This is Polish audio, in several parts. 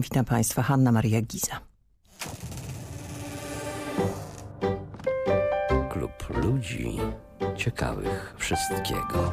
Witam Państwa, Hanna Maria Giza. Klub ludzi ciekawych wszystkiego.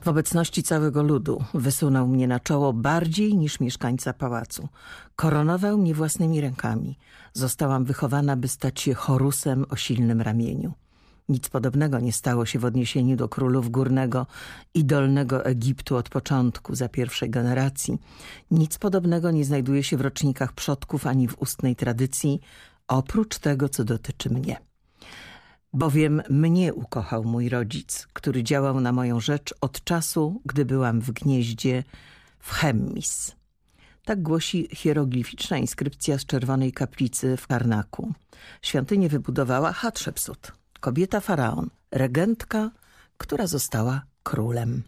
W obecności całego ludu wysunął mnie na czoło bardziej niż mieszkańca pałacu. Koronował mnie własnymi rękami. Zostałam wychowana, by stać się Horusem o silnym ramieniu. Nic podobnego nie stało się w odniesieniu do królów górnego i dolnego Egiptu od początku, za pierwszej generacji. Nic podobnego nie znajduje się w rocznikach przodków ani w ustnej tradycji, oprócz tego, co dotyczy mnie. Bowiem mnie ukochał mój rodzic, który działał na moją rzecz od czasu, gdy byłam w gnieździe w Chemmis. Tak głosi hieroglificzna inskrypcja z czerwonej kaplicy w Karnaku. Świątynię wybudowała Hatshepsut, kobieta faraon, regentka, która została królem.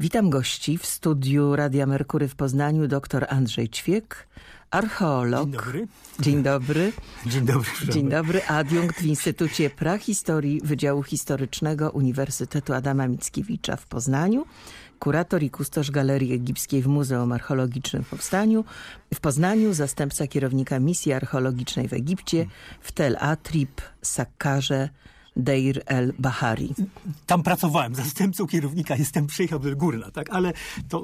Witam gości w studiu Radia Merkury w Poznaniu dr Andrzej Ćwiek, archeolog. Dzień dobry. Dzień dobry. Dzień dobry. Dzień dobry. Adiunkt w Instytucie Prahistorii Wydziału Historycznego Uniwersytetu Adama Mickiewicza w Poznaniu. Kurator i kustosz Galerii Egipskiej w Muzeum Archeologicznym w Powstaniu. W Poznaniu zastępca kierownika misji archeologicznej w Egipcie w Tel Atrib, Sakkarze, Deir el Bahari. Tam pracowałem, zastępcą kierownika jestem przyjechał do Górna, tak, ale to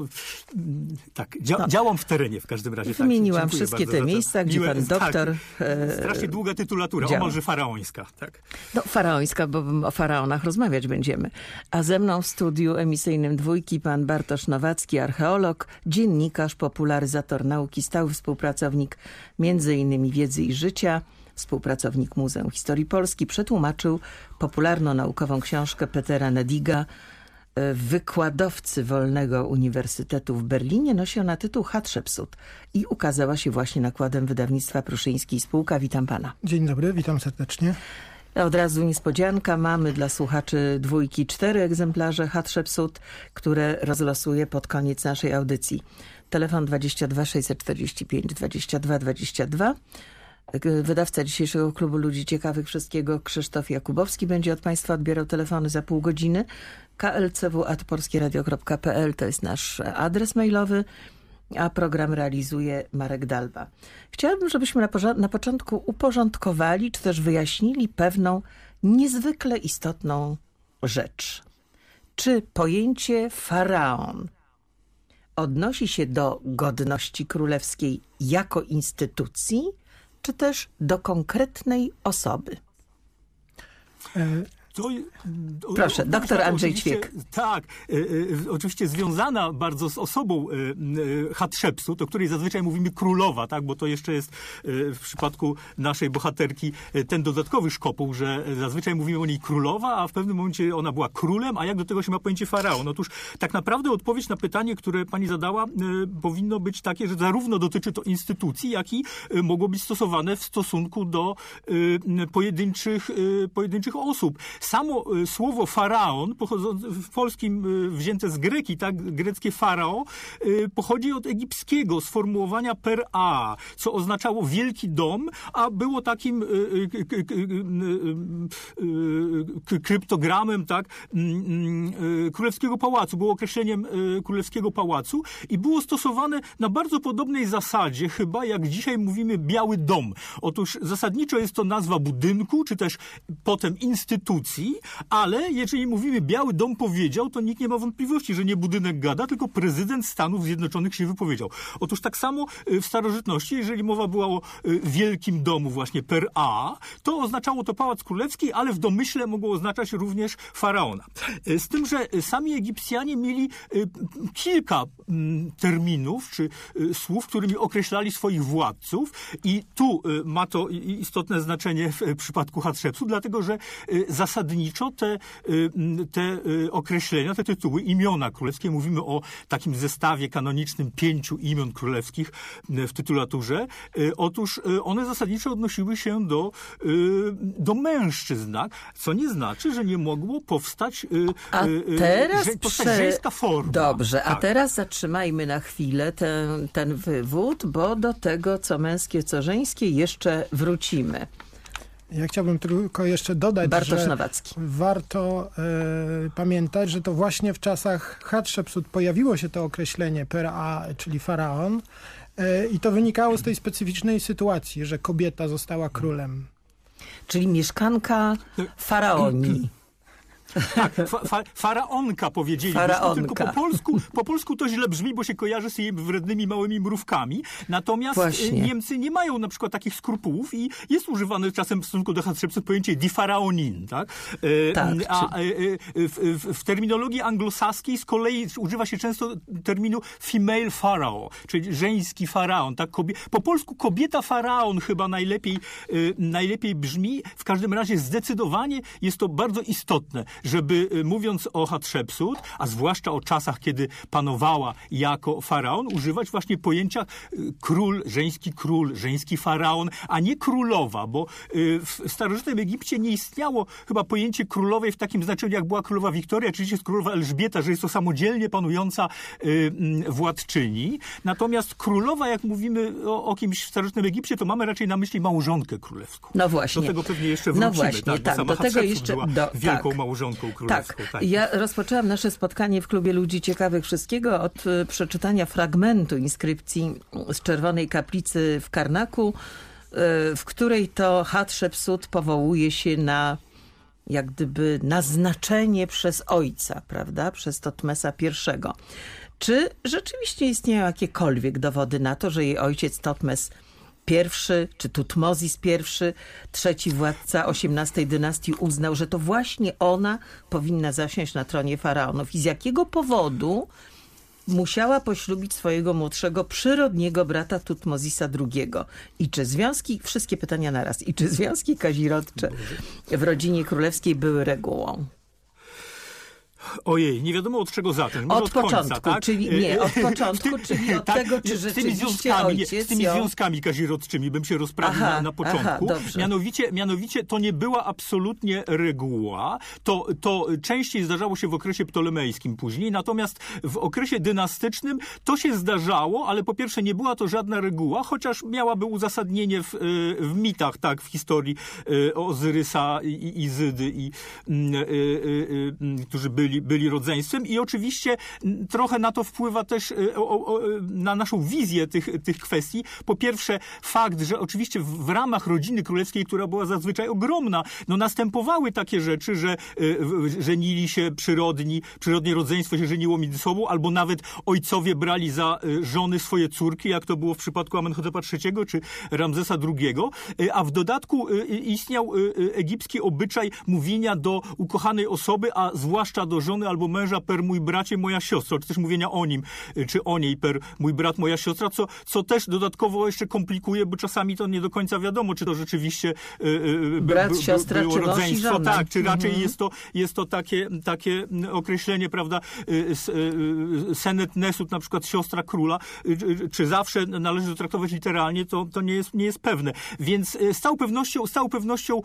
mm, tak, dzia no. działam w terenie w każdym razie. Wymieniłam tak, wszystkie te miejsca, gdzie pan doktor... Tak, strasznie długa tytulatura, działa. omalże faraońska. Tak. No faraońska, bo o faraonach rozmawiać będziemy. A ze mną w studiu emisyjnym dwójki pan Bartosz Nowacki, archeolog, dziennikarz, popularyzator nauki, stały współpracownik między innymi wiedzy i życia, współpracownik Muzeum Historii Polski, przetłumaczył popularno-naukową książkę Petera Nediga, wykładowcy Wolnego Uniwersytetu w Berlinie. Nosi ona tytuł Hatshepsut i ukazała się właśnie nakładem wydawnictwa Pruszyńskiej Spółka. Witam pana. Dzień dobry, witam serdecznie. Od razu niespodzianka. Mamy dla słuchaczy dwójki cztery egzemplarze Hatshepsut, które rozlosuję pod koniec naszej audycji. Telefon 22 645 22 22. Wydawca dzisiejszego klubu Ludzi Ciekawych Wszystkiego Krzysztof Jakubowski będzie od Państwa odbierał telefony za pół godziny. klcw.polskieradio.pl to jest nasz adres mailowy, a program realizuje Marek Dalba. Chciałabym, żebyśmy na, na początku uporządkowali, czy też wyjaśnili pewną niezwykle istotną rzecz. Czy pojęcie faraon odnosi się do godności królewskiej jako instytucji, czy też do konkretnej osoby? To, Proszę, doktor Andrzej Ćwiek. Tak, e, e, oczywiście związana bardzo z osobą e, e, Hatshepsut, o której zazwyczaj mówimy królowa, tak, bo to jeszcze jest e, w przypadku naszej bohaterki e, ten dodatkowy szkopuł, że zazwyczaj mówimy o niej królowa, a w pewnym momencie ona była królem, a jak do tego się ma pojęcie faraon? Otóż tak naprawdę odpowiedź na pytanie, które pani zadała, powinno być takie, że zarówno dotyczy to instytucji, jak i mogło być stosowane w stosunku do pojedynczych, pojedynczych osób samo y, słowo faraon, w polskim y, wzięte z greki, tak, greckie farao, y, pochodzi od egipskiego sformułowania per a, co oznaczało wielki dom, a było takim kryptogramem, tak, mm, mm, królewskiego pałacu, było określeniem królewskiego pałacu i było stosowane na bardzo podobnej zasadzie, chyba jak dzisiaj mówimy biały dom. Otóż zasadniczo jest to nazwa budynku, czy też potem instytucji, ale jeżeli mówimy Biały Dom powiedział, to nikt nie ma wątpliwości, że nie budynek gada, tylko prezydent Stanów Zjednoczonych się wypowiedział. Otóż tak samo y, w starożytności, jeżeli mowa była o y, wielkim domu właśnie per A, to oznaczało to Pałac Królewski, ale w domyśle mogło oznaczać również faraona. Y, z tym, że sami Egipcjanie mieli kilka mm, terminów czy słów, którymi określali swoich władców i tu ma to istotne znaczenie w przypadku Hatshepsu, dlatego że zasady zasadniczo te, y, te y, określenia, te tytuły, imiona królewskie, mówimy o takim zestawie kanonicznym pięciu imion królewskich y, w tytulaturze. Otóż one zasadniczo odnosiły się do, do mężczyzn, tak? co nie znaczy, że nie mogło powstać, a teraz powstać prze... żeńska forma. Dobrze, tak. a teraz zatrzymajmy na chwilę ten, ten wywód, bo do tego, co męskie, co żeńskie jeszcze wrócimy. Ja chciałbym tylko jeszcze dodać, Bartosz że Nowacki. warto e, pamiętać, że to właśnie w czasach Hatshepsut pojawiło się to określenie Pera, czyli faraon e, i to wynikało z tej specyficznej sytuacji, że kobieta została królem. Czyli mieszkanka faraonii. Tak, fa, fa, faraonka powiedzieliśmy, Faraonka. tylko po polsku, po polsku to źle brzmi, bo się kojarzy z jej wrednymi małymi mrówkami. Natomiast Właśnie. e, Niemcy nie mają na przykład takich skrupułów i jest używane czasem w stosunku do Hatshepsut pojęcie di faraonin, tak? E, Tak, A e, e, w, w, w terminologii anglosaskiej z kolei używa się często terminu female pharaoh, czyli żeński faraon. Tak? Kobie, po polsku kobieta faraon chyba najlepiej, najlepiej brzmi. W każdym razie zdecydowanie jest to bardzo istotne, żeby e, mówiąc o Hatshepsut, a zwłaszcza o czasach, kiedy panowała jako faraon, używać właśnie pojęcia e, król, żeński król, żeński faraon, a nie królowa, bo e, w starożytnym Egipcie nie istniało chyba pojęcie królowej w takim znaczeniu, jak była królowa Wiktoria, czyli jest królowa Elżbieta, że jest to samodzielnie panująca y, władczyni. Natomiast królowa, jak mówimy o, o kimś w starożytnym Egipcie, to mamy raczej na myśli małżonkę królewską. No właśnie. Do tego pewnie jeszcze No wrócimy. właśnie, tak, tak, do tego jeszcze- do- wielką tak. Małżonką królewską. Tak, ja rozpoczęłam nasze spotkanie w Klubie Ludzi Ciekawych Wszystkiego od y, przeczytania fragmentu inskrypcji z Czerwonej Kaplicy w Karnaku, y, w której to Hatshepsut powołuje się na jak gdyby naznaczenie przez ojca, prawda, przez Totmesa I. Czy rzeczywiście istnieją jakiekolwiek dowody na to, że jej ojciec Totmes pierwszy, czy Tutmozis pierwszy, trzeci władca XVIII dynastii uznał, że to właśnie ona powinna zasiąść na tronie faraonów. I z jakiego powodu musiała poślubić swojego młodszego przyrodniego brata Tutmozisa II. I czy związki, wszystkie pytania naraz, i czy związki kazirodcze w rodzinie królewskiej były regułą? Ojej, nie wiadomo od czego zacząć. Może Od od, końca, początku, tak? czyli nie, od W tym- początku, czyli od tego, czy z tymi związkami, ojciec Z tymi związkami kazirodczymi bym się rozprawił Aha, na, na początku. aha, mianowicie, mianowicie to nie była absolutnie reguła. To, to częściej zdarzało się w okresie ptolemejskim później, natomiast w okresie dynastycznym to się zdarzało, ale po pierwsze nie była to żadna reguła, chociaż miałaby uzasadnienie w, y, w mitach, tak, w historii Ozyrysa i i Izydy, i, mm, y, y, y, y, którzy byli, byli rodzeństwem i oczywiście trochę na to wpływa też y, o, o, na naszą wizję tych, tych kwestii. Po pierwsze fakt, że oczywiście w, ramach rodziny królewskiej, która była zazwyczaj ogromna, no następowały takie rzeczy, że y, żenili się przyrodni, przyrodnie rodzeństwo się żeniło między sobą, albo nawet ojcowie brali za y, żony swoje córki, jak to było w przypadku Amenhotepa III czy Ramzesa II, a w dodatku istniał egipski obyczaj mówienia do ukochanej osoby, a zwłaszcza do żony albo męża per mój bracie, moja siostra, czy też mówienia o nim, y, czy o niej per mój brat, moja siostra, co, co też dodatkowo jeszcze komplikuje, bo czasami to nie do końca wiadomo, czy to rzeczywiście y, y, by- Brat, by- by- siostra, było czy rodzeństwo, tak, czy raczej Mhm. jest to, jest to takie, takie określenie, prawda, y, senet nesut, na przykład siostra króla, czy zawsze należy to traktować literalnie, to, to nie, jest, nie jest pewne. Więc z całą pewnością, z całą pewnością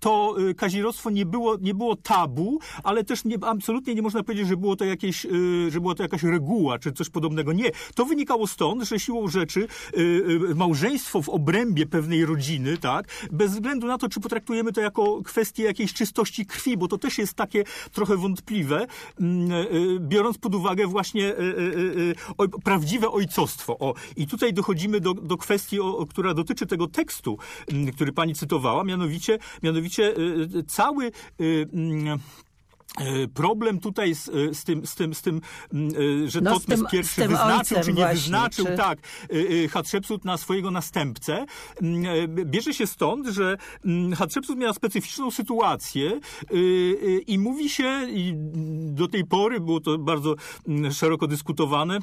to kazirodztwo nie było, nie było tabu, ale też nie, absolutnie nie można powiedzieć, że było to jakieś, y, że była to jakaś reguła, czy coś podobnego. Nie. To wynikało stąd, że siłą rzeczy y, y, małżeństwo w obrębie pewnej rodziny, tak, bez względu na to, czy potraktujemy to jako kwestię jakiejś czystości krwi, bo to też jest takie trochę wątpliwe, mm, biorąc pod uwagę właśnie prawdziwe ojcostwo. O, I tutaj dochodzimy do, do kwestii, o, która dotyczy tego tekstu, mm, który pani cytowała, mianowicie, mianowicie cały mm, Problem tutaj z, e, z tym, z tym, z tym mm, e, że No, Totmes tym wyznaczył, czy nie właśnie, wyznaczył, czy- tak, e, e, Hatshepsut na swojego następcę, mm, e, bierze się stąd, że mm, Hatshepsut miała specyficzną sytuację e, e, i mówi się, i do tej pory było to bardzo szeroko dyskutowane,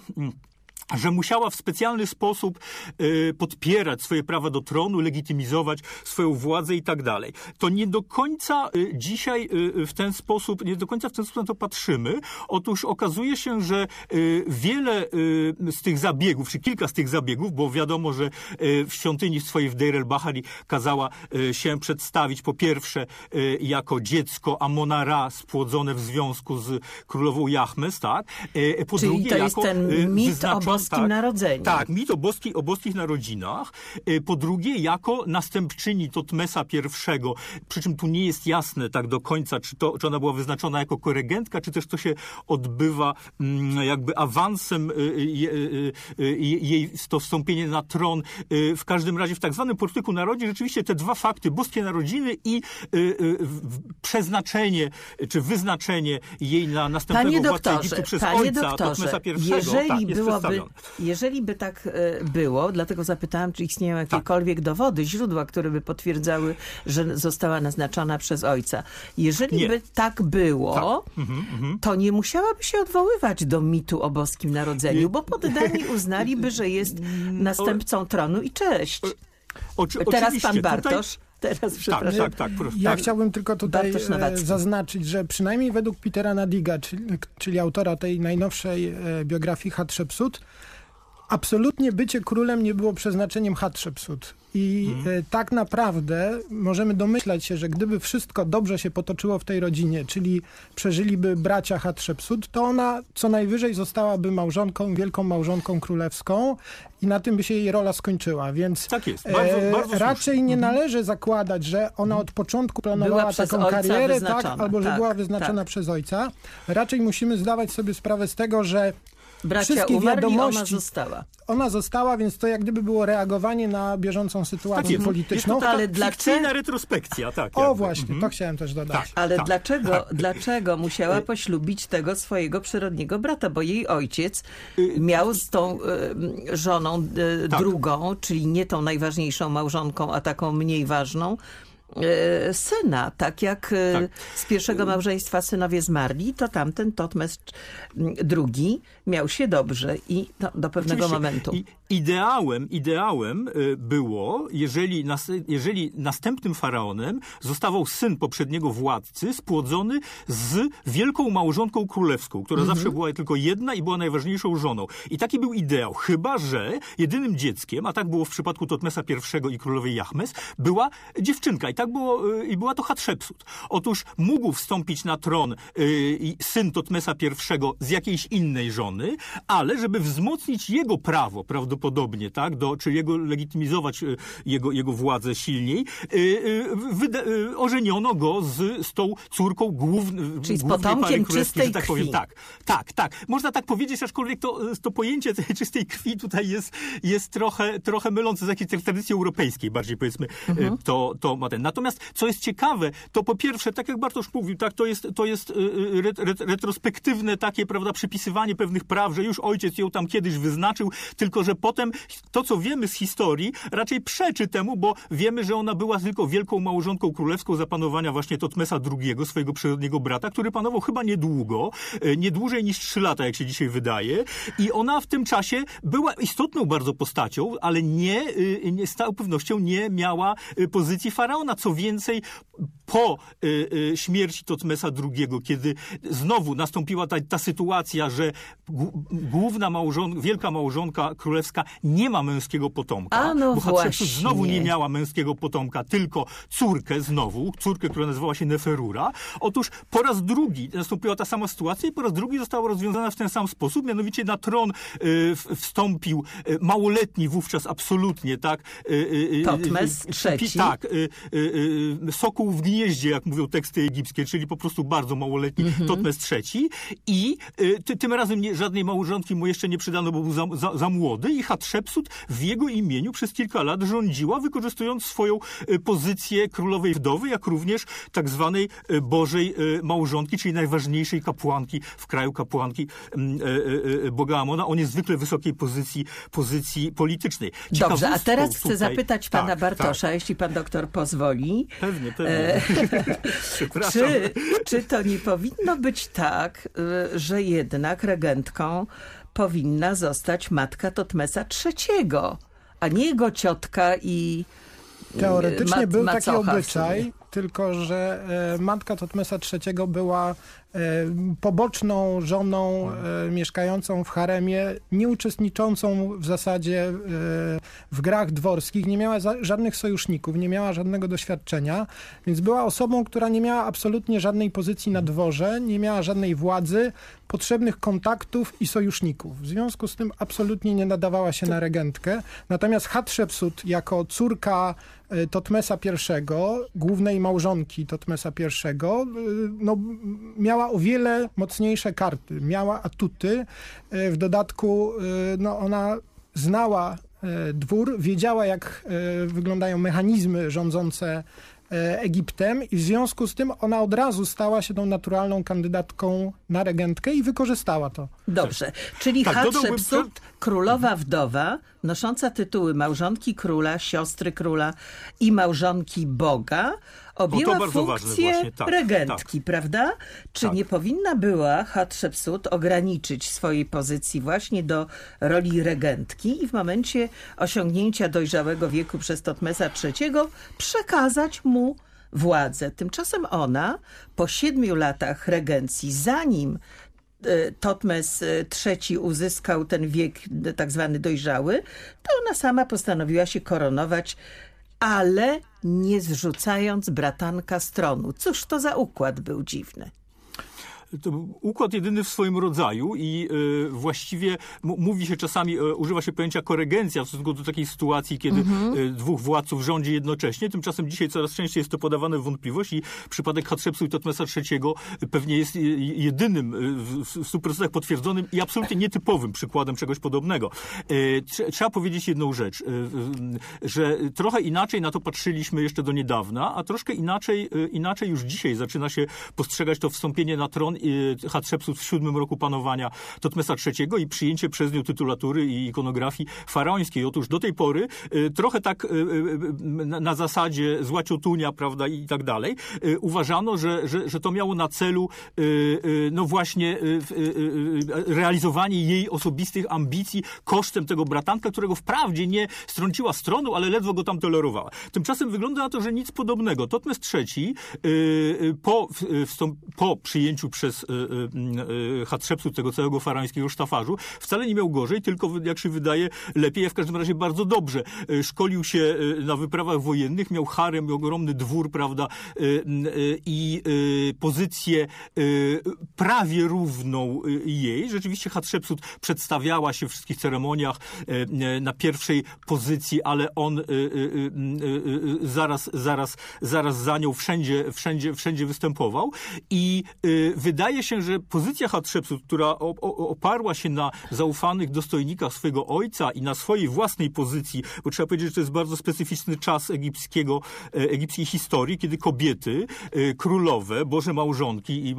że musiała w specjalny sposób e, podpierać swoje prawa do tronu, legitymizować swoją władzę i tak dalej. To nie do końca e, dzisiaj e, w ten sposób, nie do końca w ten sposób na to patrzymy. Otóż okazuje się, że wiele z tych zabiegów, czy kilka z tych zabiegów, bo wiadomo, że w świątyni swojej w Deir el-Bahari kazała się przedstawić po pierwsze jako dziecko Amona Ra spłodzone w związku z królową Jahmes, tak? Po Czyli drugie, to jest jako ten mit wyznaczona boskim tak, narodzeniu. Tak, mit o, boskiej, o boskich narodzinach. Y, Po drugie, jako następczyni Totmesa I, przy czym tu nie jest jasne tak do końca, czy, to, czy ona była wyznaczona jako koregentka, czy też to się odbywa mm, jakby awansem y, y, jej to wstąpienie na tron. W każdym razie w tak zwanym portyku narodzie rzeczywiście te dwa fakty, boskie narodziny i przeznaczenie, czy wyznaczenie jej na następnego Panie doktorze, przez panie ojca doktorze, Totmesa I. jeżeli, tak, jest byłoby, jeżeli by tak e, było, dlatego zapytałam, czy istnieją Tak. jakiekolwiek dowody, źródła, które by potwierdzały, że została naznaczona przez ojca. Jeżeli Nie. by tak było, to nie musiałaby się odwoływać do mitu o boskim narodzeniu, bo poddani uznaliby, że jest następcą tronu i cześć. Oczy, Teraz oczywiście, pan tutaj- Bartosz. Teraz, Tak, przepraszam. tak, tak. proszę. Ja tak. chciałbym tylko tutaj e, zaznaczyć, że przynajmniej według Petera Nadiga, czyli, czyli autora tej najnowszej e, biografii Hatshepsut, absolutnie bycie królem nie było przeznaczeniem Hatshepsut. I Mhm. e, tak naprawdę możemy domyślać się, że gdyby wszystko dobrze się potoczyło w tej rodzinie, czyli przeżyliby bracia Hatshepsut, to ona co najwyżej zostałaby małżonką, wielką małżonką królewską i na tym by się jej rola skończyła. Więc Tak jest, bardzo- e, bardzo słusznie. raczej nie należy zakładać, że ona od początku planowała taką karierę, tak, albo że tak, była wyznaczona tak. przez ojca. Raczej musimy zdawać sobie sprawę z tego, że Bracia wszystkie umarli, ona wiadomości- została. ona została, więc to jak gdyby było reagowanie na bieżącą Tak sytuację jest. polityczną. Jest to Ale dlaczego- retrospekcja, tak. O jakby. właśnie, Mhm. to chciałem też dodać. Tak. Ale tak, dlaczego, dlaczego musiała poślubić tego swojego przyrodniego brata? Bo jej ojciec miał z tą y, żoną y, Tak. drugą, czyli nie tą najważniejszą małżonką, a taką mniej ważną, y, syna. Tak jak y, Tak. z pierwszego małżeństwa synowie zmarli, to tamten Totmes drugi miał się dobrze i no, do pewnego Oczywiście. momentu. I ideałem, ideałem y, było, jeżeli, nas, jeżeli następnym faraonem zostawał syn poprzedniego władcy, spłodzony z wielką małżonką królewską, która Mhm. zawsze była tylko jedna i była najważniejszą żoną. I taki był ideał, chyba że jedynym dzieckiem, a tak było w przypadku Totmesa I i królowej Jachmes, była dziewczynka. I tak było, y, i była to Hatshepsut. Otóż mógł wstąpić na tron y, i syn Totmesa I z jakiejś innej żony, ale żeby wzmocnić jego prawo prawdopodobnie, tak, do, czy jego legitymizować y, jego, jego władzę silniej, y, y, wyda, ożeniono go z, z tą córką główną. Czyli z potomkiem czystej że tak powiem. krwi. Tak, tak, tak. Można tak powiedzieć, aczkolwiek to, to pojęcie tej czystej krwi tutaj jest, jest trochę, trochę mylące z jakiejś tradycji europejskiej, bardziej powiedzmy, Mhm. to, to ma ten. Natomiast co jest ciekawe, to po pierwsze, tak jak Bartosz mówił, tak, to jest, to jest ret, ret, retrospektywne takie, prawda, przypisywanie pewnych praw, że już ojciec ją tam kiedyś wyznaczył, tylko że potem to, co wiemy z historii, raczej przeczy temu, bo wiemy, że ona była tylko wielką małżonką królewską za panowania właśnie Totmesa II, swojego przyrodniego brata, który panował chyba niedługo, y, nie dłużej niż trzy lata, jak się dzisiaj wydaje. I ona w tym czasie była istotną bardzo postacią, ale nie, y, nie z całą pewnością nie miała y, pozycji faraona. Co więcej, po śmierci Totmesa II, kiedy znowu nastąpiła ta, ta sytuacja, że gł- główna małżonka, wielka małżonka królewska nie ma męskiego potomka, A, no bo Hatshepsut znowu nie miała męskiego potomka, tylko córkę znowu, córkę, która nazywała się Neferura. Otóż po raz drugi nastąpiła ta sama sytuacja i po raz drugi została rozwiązana w ten sam sposób, mianowicie na tron y, wstąpił y, małoletni wówczas absolutnie, tak? y, y, y, Totmes trzeci. Tak, sokół w gnieździe, jak mówią teksty egipskie, czyli po prostu bardzo małoletni Totmes III i ty, tym razem nie, żadnej małżonki mu jeszcze nie przydano, bo był za, za, za młody i Hatshepsut w jego imieniu przez kilka lat rządziła, wykorzystując swoją y, pozycję królowej wdowy, jak również tak zwanej y, Bożej y, małżonki, czyli najważniejszej kapłanki w kraju, kapłanki mm, Boga Amona o niezwykle wysokiej pozycji, pozycji politycznej. Dobrze, a teraz chcę tutaj- zapytać pana tak, Bartosza, tak. jeśli pan doktor pozwoli. Pewnie, pewnie. E, Przepraszam. Czy, czy to nie powinno być tak, że jednak regentką powinna zostać matka Totmesa III, a nie jego ciotka i Teoretycznie ma- był taki obyczaj, tylko że e, matka Totmesa III była poboczną żoną e, mieszkającą w haremie, nie uczestniczącą w zasadzie e, w grach dworskich, nie miała żadnych sojuszników, nie miała żadnego doświadczenia, więc była osobą, która nie miała absolutnie żadnej pozycji na dworze, nie miała żadnej władzy, potrzebnych kontaktów i sojuszników. W związku z tym absolutnie nie nadawała się na regentkę. Natomiast Hatshepsut jako córka e, Totmesa I, głównej małżonki Totmesa I, e, no, miała o wiele mocniejsze karty, miała atuty. E, W dodatku no, ona znała e, dwór, wiedziała jak e, wyglądają mechanizmy rządzące e, Egiptem i w związku z tym ona od razu stała się tą naturalną kandydatką na regentkę i wykorzystała to. Dobrze, czyli Tak, dodałbym Hatshepsut, królowa wdowa, nosząca tytuły małżonki króla, siostry króla i małżonki Boga, objęła funkcję tak, regentki, prawda? Czy Tak. nie powinna była Hatshepsut ograniczyć swojej pozycji właśnie do roli regentki i w momencie osiągnięcia dojrzałego wieku przez Totmesa III przekazać mu władzę? Tymczasem ona po siedmiu latach regencji, zanim e, Totmes e, III uzyskał ten wiek e, tak zwany dojrzały, to ona sama postanowiła się koronować, ale nie zrzucając bratanka z tronu. Cóż to za układ był dziwny. To był układ jedyny w swoim rodzaju i e, właściwie mówi się czasami, e, używa się pojęcia koregencja w stosunku do takiej sytuacji, kiedy e, dwóch władców rządzi jednocześnie. Tymczasem dzisiaj coraz częściej jest to podawane w wątpliwość i przypadek Hatshepsu i Totmesa III pewnie jest jedynym w w 100% potwierdzonym i absolutnie nietypowym przykładem czegoś podobnego. Trze- Trzeba powiedzieć jedną rzecz, że trochę inaczej na to patrzyliśmy jeszcze do niedawna, a troszkę inaczej, inaczej już dzisiaj zaczyna się postrzegać to wstąpienie na tron Hatshepsut w siódmym roku panowania Totmesa III i przyjęcie przez nią tytulatury i ikonografii faraońskiej. Otóż do tej pory e, trochę tak e, na zasadzie zła ciotunia, prawda, i tak dalej, uważano, że, że, że to miało na celu no właśnie realizowanie jej osobistych ambicji kosztem tego bratanka, którego wprawdzie nie strąciła z tronu, ale ledwo go tam tolerowała. Tymczasem wygląda na to, że nic podobnego. Totmes III po, po przyjęciu przez e, e, e, Hatshepsut tego całego faraońskiego sztafarzu wcale nie miał gorzej, tylko jak się wydaje lepiej, a w każdym razie bardzo dobrze. Szkolił się na wyprawach wojennych, miał harem, miał ogromny dwór, prawda, i pozycję prawie równą jej. Rzeczywiście Hatshepsut przedstawiała się w wszystkich ceremoniach na pierwszej pozycji, ale on zaraz, zaraz, zaraz za nią wszędzie, wszędzie, wszędzie występował. I e, wydaje się, że pozycja Hatshepsut, która oparła się na zaufanych dostojnikach swojego ojca i na swojej własnej pozycji, bo trzeba powiedzieć, że to jest bardzo specyficzny czas egipskiego, e, egipskiej historii, kiedy kobiety, e, królowe, boże małżonki i,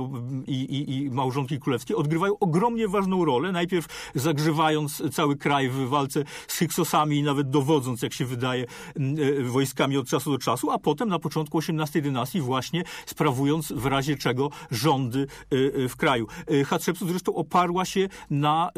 i, i, małżonki królewskie odgrywają ogromnie ważną rolę, najpierw zagrzewając cały kraj w walce z Hyksosami i nawet dowodząc, jak się wydaje, e, wojskami od czasu do czasu, a potem na początku XVIII dynastii właśnie sprawując w razie czego rządy w kraju. E, Hatshepsut zresztą oparła się na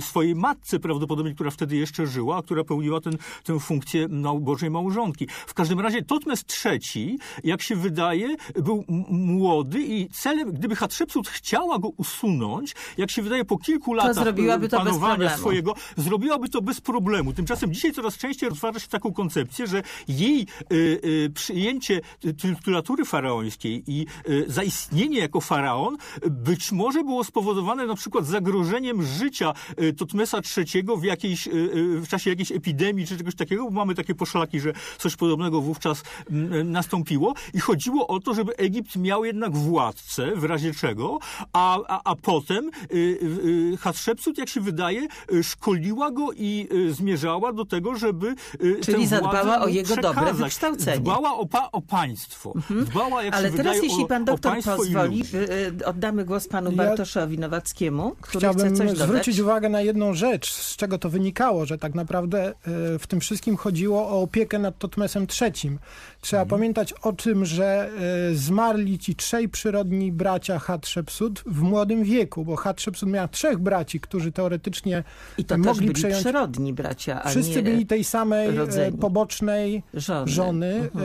swojej matce prawdopodobnie, która wtedy jeszcze żyła, a która pełniła ten, tę funkcję mał- Bożej Małżonki. W każdym razie Totmes III, jak się wydaje, był młody i celem, gdyby Hatshepsut chciała go usunąć, jak się wydaje po kilku latach zrobiłaby to panowania swojego, zrobiłaby to bez problemu. Tymczasem dzisiaj coraz częściej rozważa się taką koncepcję, że jej y, y, przyjęcie tytulatury faraońskiej i y, zaistnienie jako faraon y, być może było spowodowane na przykład zagrożeniem życia y, Totmesa III w, jakiejś, y, y, w czasie jakiejś epidemii czy czegoś takiego, bo mamy takie poszlaki, że coś podobnego wówczas nastąpiło i chodziło o to, żeby Egipt miał jednak władcę, w razie czego, a, a, a potem Hatshepsut, jak się wydaje, szkoliła go i zmierzała do tego, żeby Czyli zadbała o jego dobre przekazać. wykształcenie. Dbała o, pa, o państwo. Dbała, jak Ale się teraz, wydaje, jeśli pan doktor pozwoli, oddamy głos panu Ja Bartoszowi Nowackiemu, który Chciałbym chce coś dodać. zwrócić uwagę na jedną rzecz, z czego to wynikało, że tak naprawdę e, w tym wszystkim chodziło o opiekę nad Totmesem III. Trzeba Mhm. pamiętać o tym, że e, zmarli ci trzej przyrodni bracia Hatshepsut w młodym wieku, bo Hatshepsut miała trzech braci, którzy teoretycznie I to mogli byli przejąć... przyrodni bracia, a Wszyscy nie byli tej samej rodzeni. pobocznej żony. żony Mhm.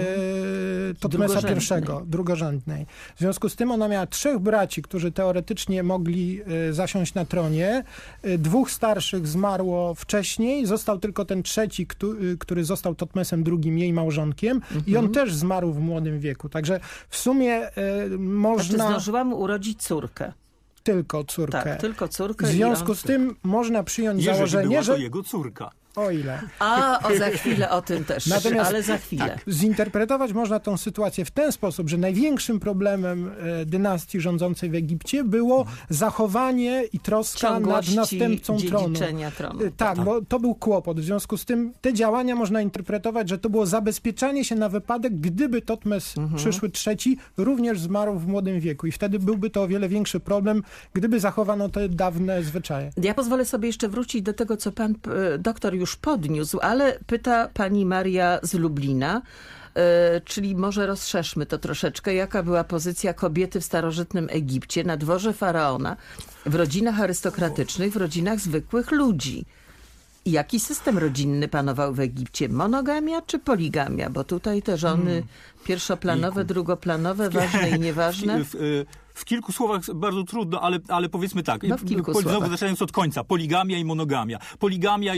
Totmesa Drugorzędnej. I, drugorzędnej. W związku z tym ona miała trzech braci, którzy teoretycznie mogli e, zasiąść na tronie. E, Dwóch starszych zmarło wcześniej, został tylko ten trzeci, e, który został Totmesem II, jej małżonkiem i Mhm. on też zmarł w młodym wieku. Także w sumie e, Znaczy można zdążyła mu urodzić córkę. tylko córkę. Tak, tylko córkę. w i związku on... z tym można przyjąć Jeżeli założenie, była to że... jego córka. O ile. A, o, za chwilę o tym też, Natomiast- ale za chwilę. Zinterpretować można tą sytuację w ten sposób, że największym problemem e, dynastii rządzącej w Egipcie było zachowanie i troska nad Ciągłości następcą tronu. tronu. E, Tak, bo to był kłopot. W związku z tym te działania można interpretować, że to było zabezpieczanie się na wypadek, gdyby Totmes Mhm. przyszły trzeci również zmarł w młodym wieku. I wtedy byłby to o wiele większy problem, gdyby zachowano te dawne zwyczaje. Ja pozwolę sobie jeszcze wrócić do tego, co pan e, doktor już podniósł, ale pyta pani Maria z Lublina, e, czyli może rozszerzmy to troszeczkę, jaka była pozycja kobiety w starożytnym Egipcie na dworze faraona, w rodzinach arystokratycznych, w rodzinach zwykłych ludzi. Jaki system rodzinny panował w Egipcie? Monogamia czy poligamia? Bo tutaj te żony pierwszoplanowe, drugoplanowe, ważne i nieważne. W, kilku słowach bardzo trudno, ale, ale powiedzmy tak. No w kilku Po- słowach. Zaczynając od końca. Poligamia i monogamia. Poligamia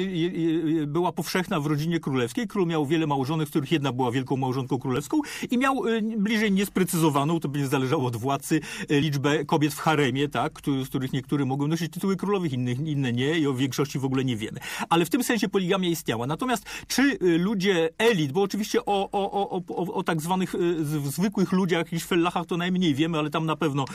była powszechna w rodzinie królewskiej. Król miał wiele małżonek, z których jedna była wielką małżonką królewską i miał y, bliżej niesprecyzowaną, to będzie zależało od władcy, y, liczbę kobiet w haremie, tak, z których niektóre mogą nosić tytuły królowych, innych, inne nie i o większości w ogóle nie wiemy. Ale w tym sensie poligamia istniała. Natomiast czy y, ludzie elit, bo oczywiście o, o, o, o, o, tak zwanych zwykłych ludziach i szwellachach to najmniej wiemy, ale tam na pewno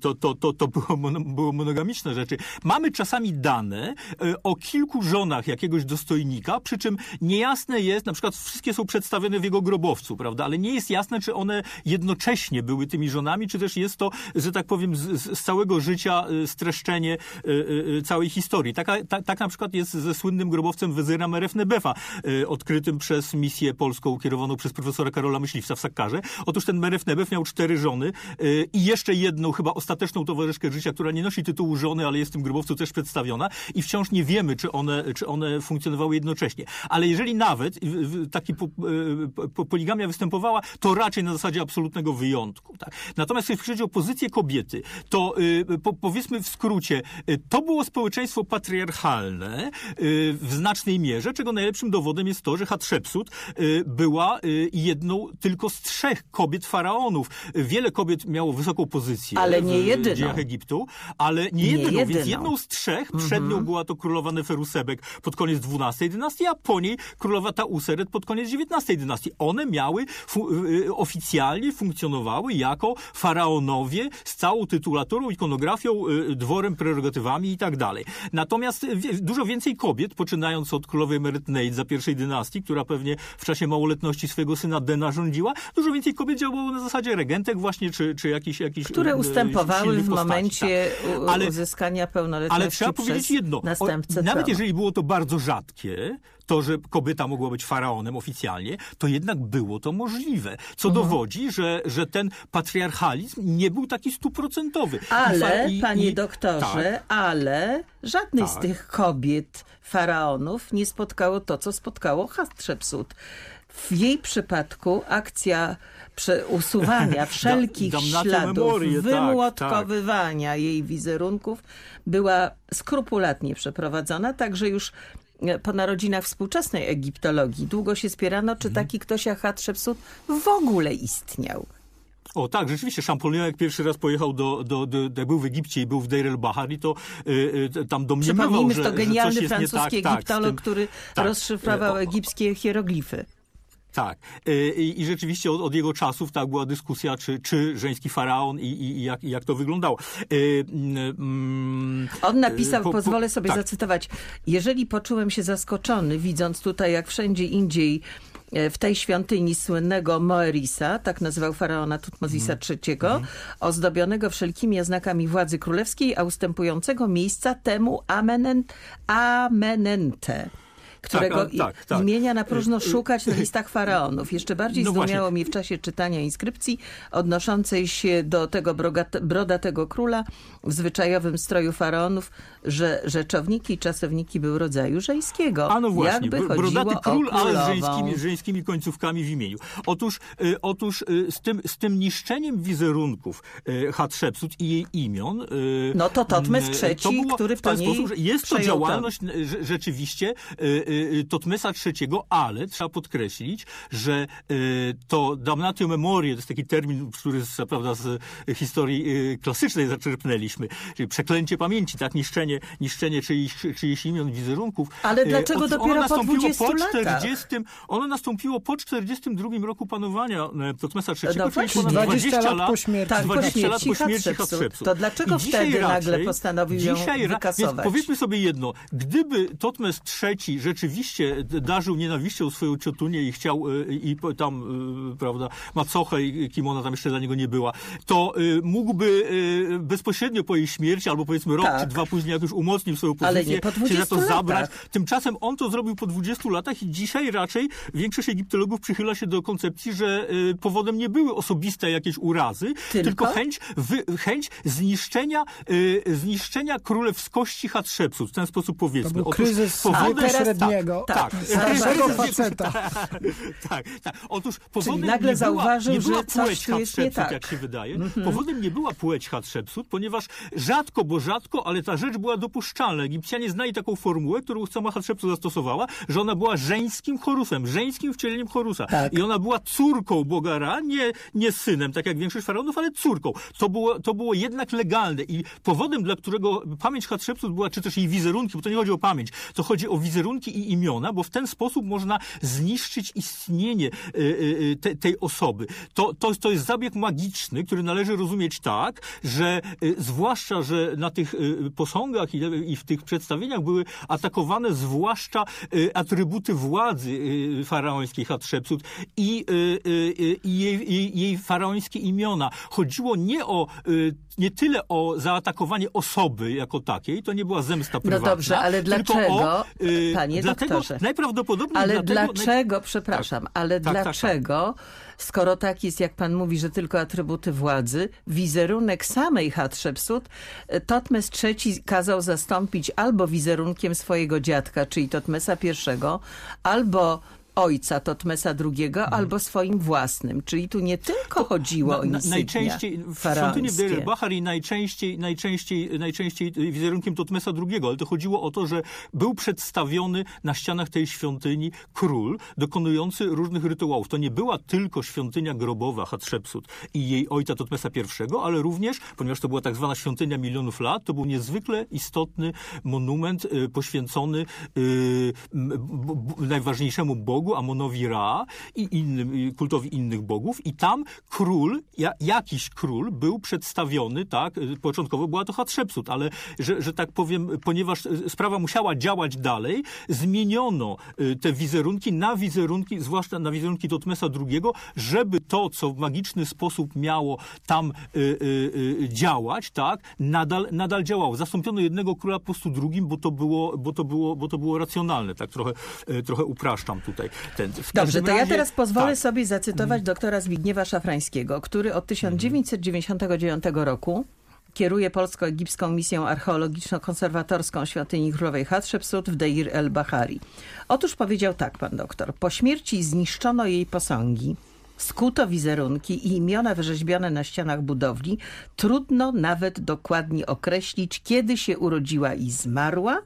to, to, to, to było, było monogamiczne rzeczy. Mamy czasami dane y, o kilku żonach jakiegoś dostojnika, przy czym niejasne jest, na przykład wszystkie są przedstawione w jego grobowcu, prawda, ale nie jest jasne, czy one jednocześnie były tymi żonami, czy też jest to, że tak powiem, z, z całego życia y, streszczenie y, y, y, całej historii. Taka, ta, tak na przykład jest ze słynnym grobowcem wezyra Merefnebefa, y, odkrytym przez misję polską kierowaną przez profesora Karola Myśliwca w Sakkarze. Otóż ten Merefnebef miał cztery żony y, i jeszcze jedną, chyba ostateczną towarzyszkę życia, która nie nosi tytułu żony, ale jest w tym grobowcu też przedstawiona i wciąż nie wiemy, czy one, czy one funkcjonowały jednocześnie. Ale jeżeli nawet taki po, y, po, poligamia występowała, to raczej na zasadzie absolutnego wyjątku. Tak? Natomiast jeśli chodzi o pozycję kobiety, to y, po, powiedzmy w skrócie, y, to było społeczeństwo patriarchalne w znacznej mierze, czego najlepszym dowodem jest to, że Hatshepsut była jedną tylko z trzech kobiet faraonów. Wiele kobiet miało wysoką pozycję Ale nie w jedyną. dziejach Egiptu, ale nie, Nie jedyną, więc jedną z trzech, przed nią była to królowa Neferusebek pod koniec XII dynastii, a po niej królowa Tauseret pod koniec XIX dynastii. One miały, fu- y, oficjalnie funkcjonowały jako faraonowie z całą tytulaturą, ikonografią, y, dworem, prerogatywami i tak dalej. Natomiast dużo więcej kobiet, poczynając od królowej Meretneid za pierwszej dynastii, która pewnie w czasie małoletności swojego syna Dena rządziła, dużo więcej kobiet działało na zasadzie regentek właśnie, czy, czy jakichś... jakichś które y, ustępowały silnych w momencie tak. Ale- uzyskania pełnoletności ale trzeba powiedzieć jedno. O, następcę nawet tronu. jeżeli było to bardzo rzadkie, to, że kobieta mogła być faraonem oficjalnie, to jednak było to możliwe. Co Mhm. dowodzi, że, że ten patriarchalizm nie był taki stuprocentowy. Ale, i- panie i- doktorze, Tak, ale żadnej z Tak. tych kobiet, faraonów, nie spotkało to, co spotkało Hatshepsut. W jej przypadku akcja usuwania wszelkich śladów, memoriae, tak, wymłotkowywania jej wizerunków była skrupulatnie przeprowadzona, także już e, po narodzinach współczesnej egiptologii długo się spierano, czy Mhm. taki ktoś jak Hatshepsut w ogóle istniał. O tak, rzeczywiście, Champollion jak pierwszy raz pojechał do, do, do, do był w Egipcie i był w Deir el-Bahar i to y, y, tam domniemywał, że, to genialny jest nie francuski tak, tak, egiptolog, tym- który tak, rozszyfrował egipskie hieroglify. Tak. Y, I, i rzeczywiście od, od jego czasów tak była dyskusja, czy, czy żeński faraon i, i, i, jak, jak to wyglądało. Y, mm, On napisał, y, po- po- pozwolę sobie tak. zacytować, jeżeli poczułem się zaskoczony, widząc tutaj, jak wszędzie indziej e, w tej świątyni słynnego Moerisa, tak nazywał faraona Tutmozisa III, ozdobionego wszelkimi oznakami władzy królewskiej, a ustępującego miejsca temu Amenen, Amenente którego Tak, tak, tak. imienia na próżno szukać na listach faraonów. Jeszcze bardziej No zdumiało mnie w czasie czytania inskrypcji odnoszącej się do tego brodatego króla w zwyczajowym stroju faraonów, że rzeczowniki i czasowniki były rodzaju żeńskiego. A no właśnie, Jakby brodaty król, ale z żeńskimi, żeńskimi końcówkami w imieniu. Otóż, y, otóż y, z, tym, z tym niszczeniem wizerunków y, Hatshepsut i jej imion... y, No to Totmes y, III, który w ten sposób, że jest to działalność y, rze- rzeczywiście y, y, Totmesa III, ale trzeba podkreślić, że y, to damnatio memoriae, to jest taki termin, który z, prawda, z historii y, klasycznej zaczerpnęliśmy, czyli przeklęcie pamięci, tak, niszczenie, niszczenie czyichś, czyichś imion, wizerunków. Ale Y, dlaczego otóż dopiero po nastąpiło 20 po latach? 40, ono nastąpiło po 42 roku panowania e, Totmesa III, No czyli właśnie. ponad 20 20 lat po śmierci. Tak, po 20 lat po śmierci śmierci Hatshepsut. Hatshepsut. To dlaczego wtedy nagle raczej- postanowił ją ra- wykasować? Więc powiedzmy sobie jedno, gdyby Totmes III rzeczywiście d- darzył nienawiścią swoją ciotunię i chciał e, i tam, e, prawda, macochę i kim ona tam jeszcze dla niego nie była, to e, mógłby bezpośrednio po jej śmierci, albo powiedzmy rok Tak. czy dwa później, jak już umocnił swoją pozycję, się za 20 to latach. zabrać. Tymczasem on to zrobił po 20 latach i dzisiaj raczej większość egiptologów przychyla się do koncepcji, że y, powodem nie były osobiste jakieś urazy, Tylko? tylko, chęć, wy, chęć zniszczenia, y, zniszczenia królewskości Hatshepsut. W ten sposób powiedzmy. To był Otóż kryzys powodem- średniego. Tak, Tak, Starszego tak. faceta. tak, tak. Otóż powodem nagle nie była, zauważył, nie była że płeć Hatshepsut, tak. jak się wydaje. Powodem nie była płeć Hatshepsut, ponieważ rzadko, bo rzadko, ale ta rzecz była dopuszczalna. Egipcjanie znali taką formułę, którą sama Hatshepsut zastosowała, że ona była żeńskim Horusem, żeńskim wcieleniem Horusa. Tak. I ona była córką Boga Ra, nie, nie synem, tak jak większość faraonów, ale córką. To było, to było jednak legalne i powodem, dla którego pamięć Hatshepsut była, czy też jej wizerunki, bo to nie chodzi o pamięć, to chodzi o wizerunki i imiona, bo w ten sposób można zniszczyć istnienie y, y, te, tej osoby. To, to, to jest zabieg magiczny, który należy rozumieć tak, że zwłaszcza, że na tych posągach i, i w tych przedstawieniach były atakowane zwłaszcza atrybuty władzy faraońskiej Hatshepsut i, i jej, jej, jej faraońskie imiona. Chodziło nie o nie tyle o zaatakowanie osoby jako takiej, to nie była zemsta prywatna. No dobrze, ale dlaczego, o, y, panie dlatego, doktorze? Najprawdopodobniej Ale dlatego, dlaczego, przepraszam, ale Tak, tak, tak. dlaczego, skoro tak jest, jak pan mówi, że tylko atrybuty władzy, wizerunek samej Hatshepsut, e, Totmes III kazał zastąpić albo wizerunkiem swojego dziadka, czyli Totmesa I, albo ojca Totmesa II, albo swoim własnym. Czyli tu nie tylko chodziło o Mhm. Na- na- insygnia najczęściej w świątyni faraońskie. Deir el-Bahari najczęściej, najczęściej, najczęściej wizerunkiem Totmesa II, ale to chodziło o to, że był przedstawiony na ścianach tej świątyni król dokonujący różnych rytuałów. To nie była tylko świątynia grobowa Hatshepsut i jej ojca Totmesa I, ale również, ponieważ to była tak zwana świątynia milionów lat, to był niezwykle istotny monument y, poświęcony y, najważniejszemu bogu, Amonowi Ra i innym, kultowi innych bogów i tam król, ja, jakiś król był przedstawiony, tak, y, początkowo była to Hatshepsut, ale że, że tak powiem, ponieważ y, sprawa musiała działać dalej, zmieniono y, te wizerunki na wizerunki, zwłaszcza na wizerunki Totmesa II, żeby to, co w magiczny sposób miało tam y, y, działać, tak, nadal, nadal działało. Zastąpiono jednego króla po prostu drugim, bo to było, bo to było, bo to było racjonalne, tak trochę, trochę upraszczam tutaj. Ten, Dobrze, to ja razie- teraz pozwolę tak. sobie zacytować doktora Zbigniewa Szafrańskiego, który od 1999 roku kieruje polsko-egipską misją archeologiczno-konserwatorską świątyni królowej Hatshepsut w Deir el-Bahari. Otóż powiedział tak pan doktor. Po śmierci zniszczono jej posągi, skuto wizerunki i imiona wyrzeźbione na ścianach budowli. Trudno nawet dokładnie określić, kiedy się urodziła i zmarła.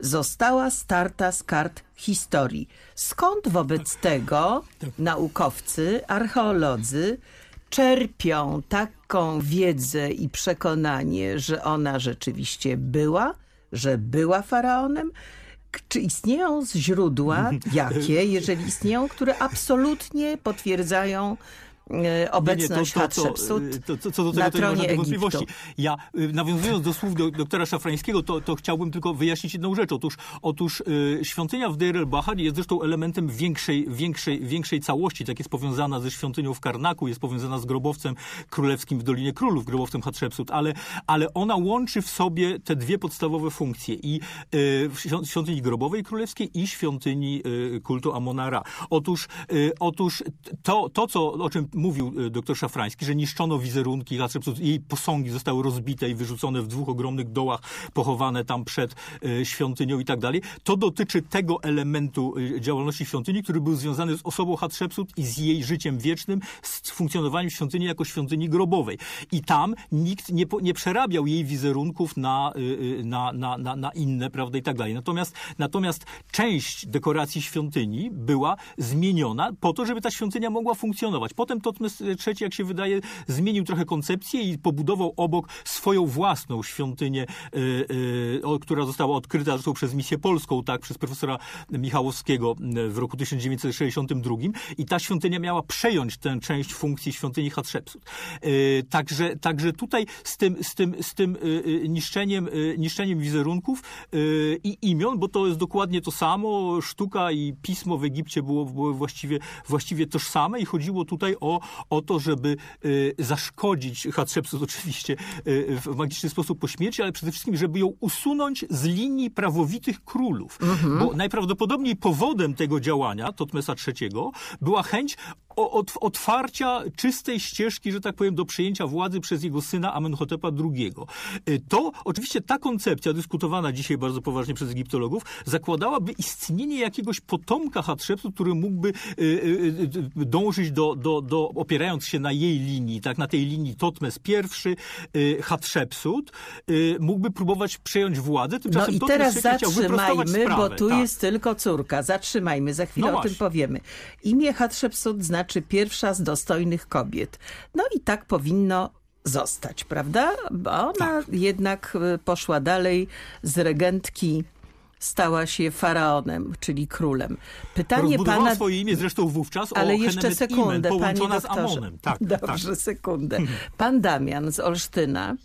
Została starta z kart historii. Skąd wobec tego naukowcy, archeolodzy czerpią taką wiedzę i przekonanie, że ona rzeczywiście była, że była faraonem? Czy istnieją źródła, jakie, jeżeli istnieją, które absolutnie potwierdzają obecność to, to, Hatshepsut to, to, Co do na tego to nie ma wątpliwości. Ja y, nawiązując do słów do, doktora Szafrańskiego, to, to chciałbym tylko wyjaśnić jedną rzecz. Otóż, otóż y, świątynia w Deir el-Bahar jest zresztą elementem większej, większej, większej całości. Tak jest powiązana ze świątynią w Karnaku, jest powiązana z grobowcem królewskim w Dolinie Królów, grobowcem Hatshepsut, ale, ale ona łączy w sobie te dwie podstawowe funkcje. I y, świątyni grobowej królewskiej i świątyni y, kultu Amona-Ra. Otóż, y, otóż to, to co, o czym mówił y, doktor Szafrański, że niszczono wizerunki Hatshepsut, jej posągi zostały rozbite i wyrzucone w dwóch ogromnych dołach, pochowane tam przed y, świątynią i tak dalej, to dotyczy tego elementu y, działalności świątyni, który był związany z osobą Hatshepsut i z jej życiem wiecznym, z funkcjonowaniem świątyni jako świątyni grobowej. I tam nikt nie, nie przerabiał jej wizerunków na, na, na, na, na inne, prawda, i tak dalej. Natomiast, natomiast część dekoracji świątyni była zmieniona po to, żeby ta świątynia mogła funkcjonować. Potem Totmes III, jak się wydaje, zmienił trochę koncepcję i pobudował obok swoją własną świątynię, y, o- która została odkryta zresztą przez misję polską, tak, przez profesora Michałowskiego y, w roku 1962 i ta świątynia miała przejąć tę część funkcji świątyni Hatshepsut. Także, także tutaj z tym, z tym, z tym niszczeniem, niszczeniem wizerunków i imion, bo to jest dokładnie to samo, sztuka i pismo w Egipcie było, było właściwie, właściwie tożsame i chodziło tutaj o, o to, żeby y, zaszkodzić Hatshepsut oczywiście y, w magiczny sposób po śmierci, ale przede wszystkim, żeby ją usunąć z linii prawowitych królów. Bo najprawdopodobniej powodem tego działania Totmesa III była chęć otwarcia czystej ścieżki, że tak powiem, do przejęcia władzy przez jego syna Amenhotepa II. Y, To oczywiście ta koncepcja, dyskutowana dzisiaj bardzo poważnie przez egiptologów, zakładałaby istnienie jakiegoś potomka Hatshepsut, który mógłby y, y, dążyć do, do, do, opierając się na jej linii, tak, na tej linii Totmes I, Hatshepsut, mógłby próbować przejąć władzę. No Tymczasem i Totmes teraz zatrzymajmy, bo tu tak. jest tylko córka. Zatrzymajmy, za chwilę No o tym powiemy. Imię Hatshepsut znaczy pierwsza z dostojnych kobiet. No i tak powinno zostać, prawda? Bo ona Tak. jednak y, poszła dalej z regentki stała się faraonem, czyli królem. Pytanie pana... swoje imię zresztą wówczas Ale o jeszcze Henemet sekundę, Imen, panie z. Amonem. Tak, Dobrze, tak. sekundę. Pan Damian z Olsztyna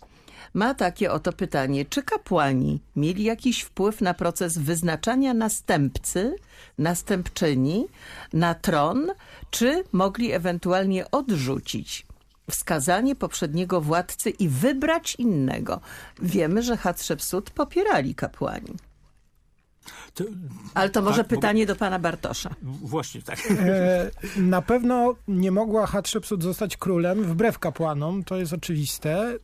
ma takie oto pytanie. Czy kapłani mieli jakiś wpływ na proces wyznaczania następcy, następczyni na tron, czy mogli ewentualnie odrzucić wskazanie poprzedniego władcy i wybrać innego? Wiemy, że Hatshepsut popierali kapłani. To, Ale to może Tak, bo- pytanie do pana Bartosza. właśnie tak. E, Na pewno nie mogła Hatshepsut zostać królem wbrew kapłanom, to jest oczywiste.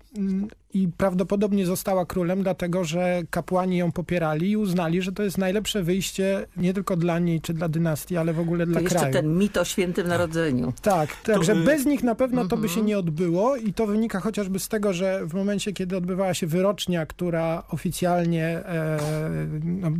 I prawdopodobnie została królem, dlatego że kapłani ją popierali i uznali, że to jest najlepsze wyjście nie tylko dla niej czy dla dynastii, ale w ogóle To dla jeszcze kraju. ten mit o świętym narodzeniu. Tak, także bez nich na pewno to by Mhm. się nie odbyło i to wynika chociażby z tego, że w momencie, kiedy odbywała się wyrocznia, która oficjalnie e, no,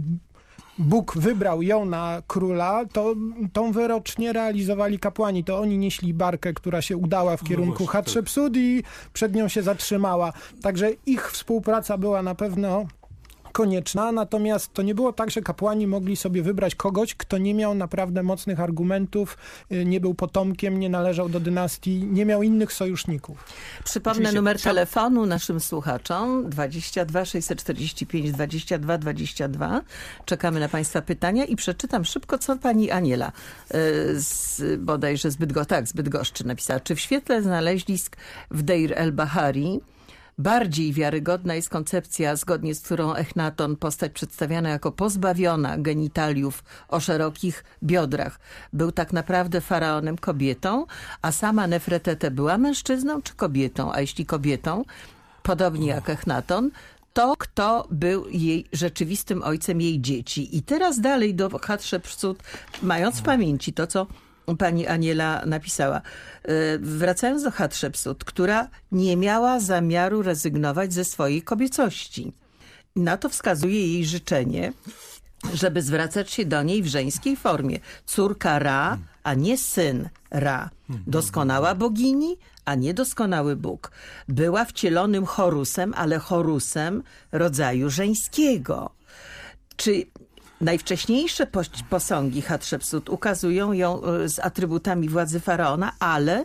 Bóg wybrał ją na króla, to tą wyrocznię realizowali kapłani. To oni nieśli barkę, która się udała w No kierunku właśnie, tak. Hatshepsut i przed nią się zatrzymała. Także ich współpraca była na pewno konieczna, natomiast to nie było tak, że kapłani mogli sobie wybrać kogoś, kto nie miał naprawdę mocnych argumentów, y, nie był potomkiem, nie należał do dynastii, nie miał innych sojuszników. Przypomnę Oczywiście. numer telefonu naszym słuchaczom 22 645 22 22. Czekamy na Państwa pytania i przeczytam szybko, co pani Aniela y, z, bodajże z Bydgo, tak, z Bydgoszczy napisała. Czy w świetle znaleźlisk w Deir el-Bahari Bardziej wiarygodna jest koncepcja, zgodnie z którą Echnaton, postać przedstawiana jako pozbawiona genitaliów o szerokich biodrach, był tak naprawdę faraonem kobietą, a sama Nefretete była mężczyzną czy kobietą? A jeśli kobietą, podobnie jak Echnaton, to kto był jej rzeczywistym ojcem jej dzieci. I teraz dalej do Hatshepsut, mając w pamięci to, co pani Aniela napisała. E, Wracając do Hatshepsut, która nie miała zamiaru rezygnować ze swojej kobiecości. Na to wskazuje jej życzenie, żeby zwracać się do niej w żeńskiej formie. Córka Ra, a nie syn Ra. Doskonała bogini, a nie doskonały Bóg. Była wcielonym Horusem, ale Horusem rodzaju żeńskiego. Czy najwcześniejsze posągi Hatshepsut ukazują ją e, z atrybutami władzy faraona, ale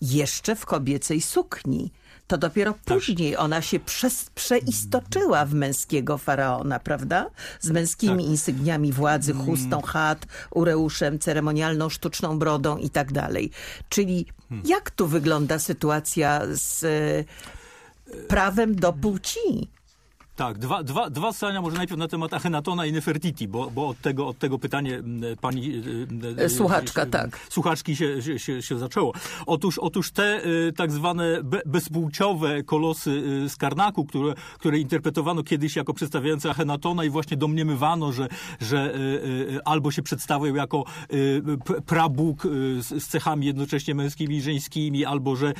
jeszcze w kobiecej sukni. To dopiero później ona się przez, przeistoczyła w męskiego faraona, prawda? Z męskimi Tak. insygniami władzy, Mm. chustą, chat, ureuszem, ceremonialną, sztuczną brodą i tak dalej. Czyli Hmm. jak tu wygląda sytuacja z e, prawem do płci? Tak, dwa, dwa, dwa zdania może najpierw na temat Achenatona i Nefertiti, bo, bo od, tego, od tego pytanie pani... e, e, Słuchaczka, e, tak. Słuchaczki się, się, się, zaczęło. Otóż, otóż te e, tak zwane be, bezpłciowe kolosy z Karnaku, które, które interpretowano kiedyś jako przedstawiające Achenatona i właśnie domniemywano, że, że albo się przedstawiał jako prabóg z, cechami jednocześnie męskimi i żeńskimi, albo że,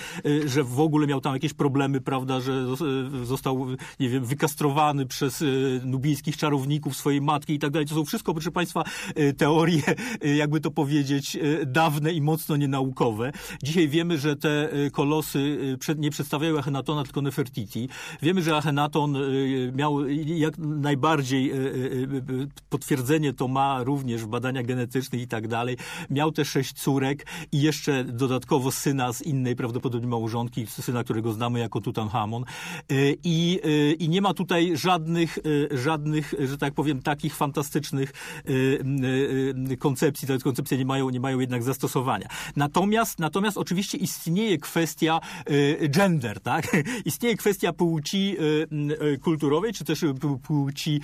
że w ogóle miał tam jakieś problemy, prawda, że zos- został, nie wiem, wykastrowany przez nubijskich czarowników swojej matki i tak dalej. To są wszystko, proszę Państwa, e, teorie, e, jakby to powiedzieć, dawne i mocno nienaukowe. Dzisiaj wiemy, że te kolosy nie przedstawiają Achenatona, tylko Nefertiti. Wiemy, że Achenaton miał jak najbardziej potwierdzenie to ma również w badaniach genetycznych i tak dalej. Miał też sześć córek i jeszcze dodatkowo syna z innej prawdopodobnie małżonki, syna, którego znamy jako Tutanchamon. I, i nie ma tutaj żadnych, e, żadnych, że tak powiem, takich fantastycznych e, e, koncepcji. Te koncepcje nie mają, nie mają jednak zastosowania. Natomiast, natomiast oczywiście istnieje kwestia gender, tak? Istnieje kwestia płci kulturowej, czy też płci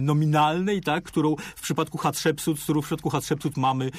nominalnej, tak? Którą w przypadku Hatshepsut, którą w przypadku Hatshepsut mamy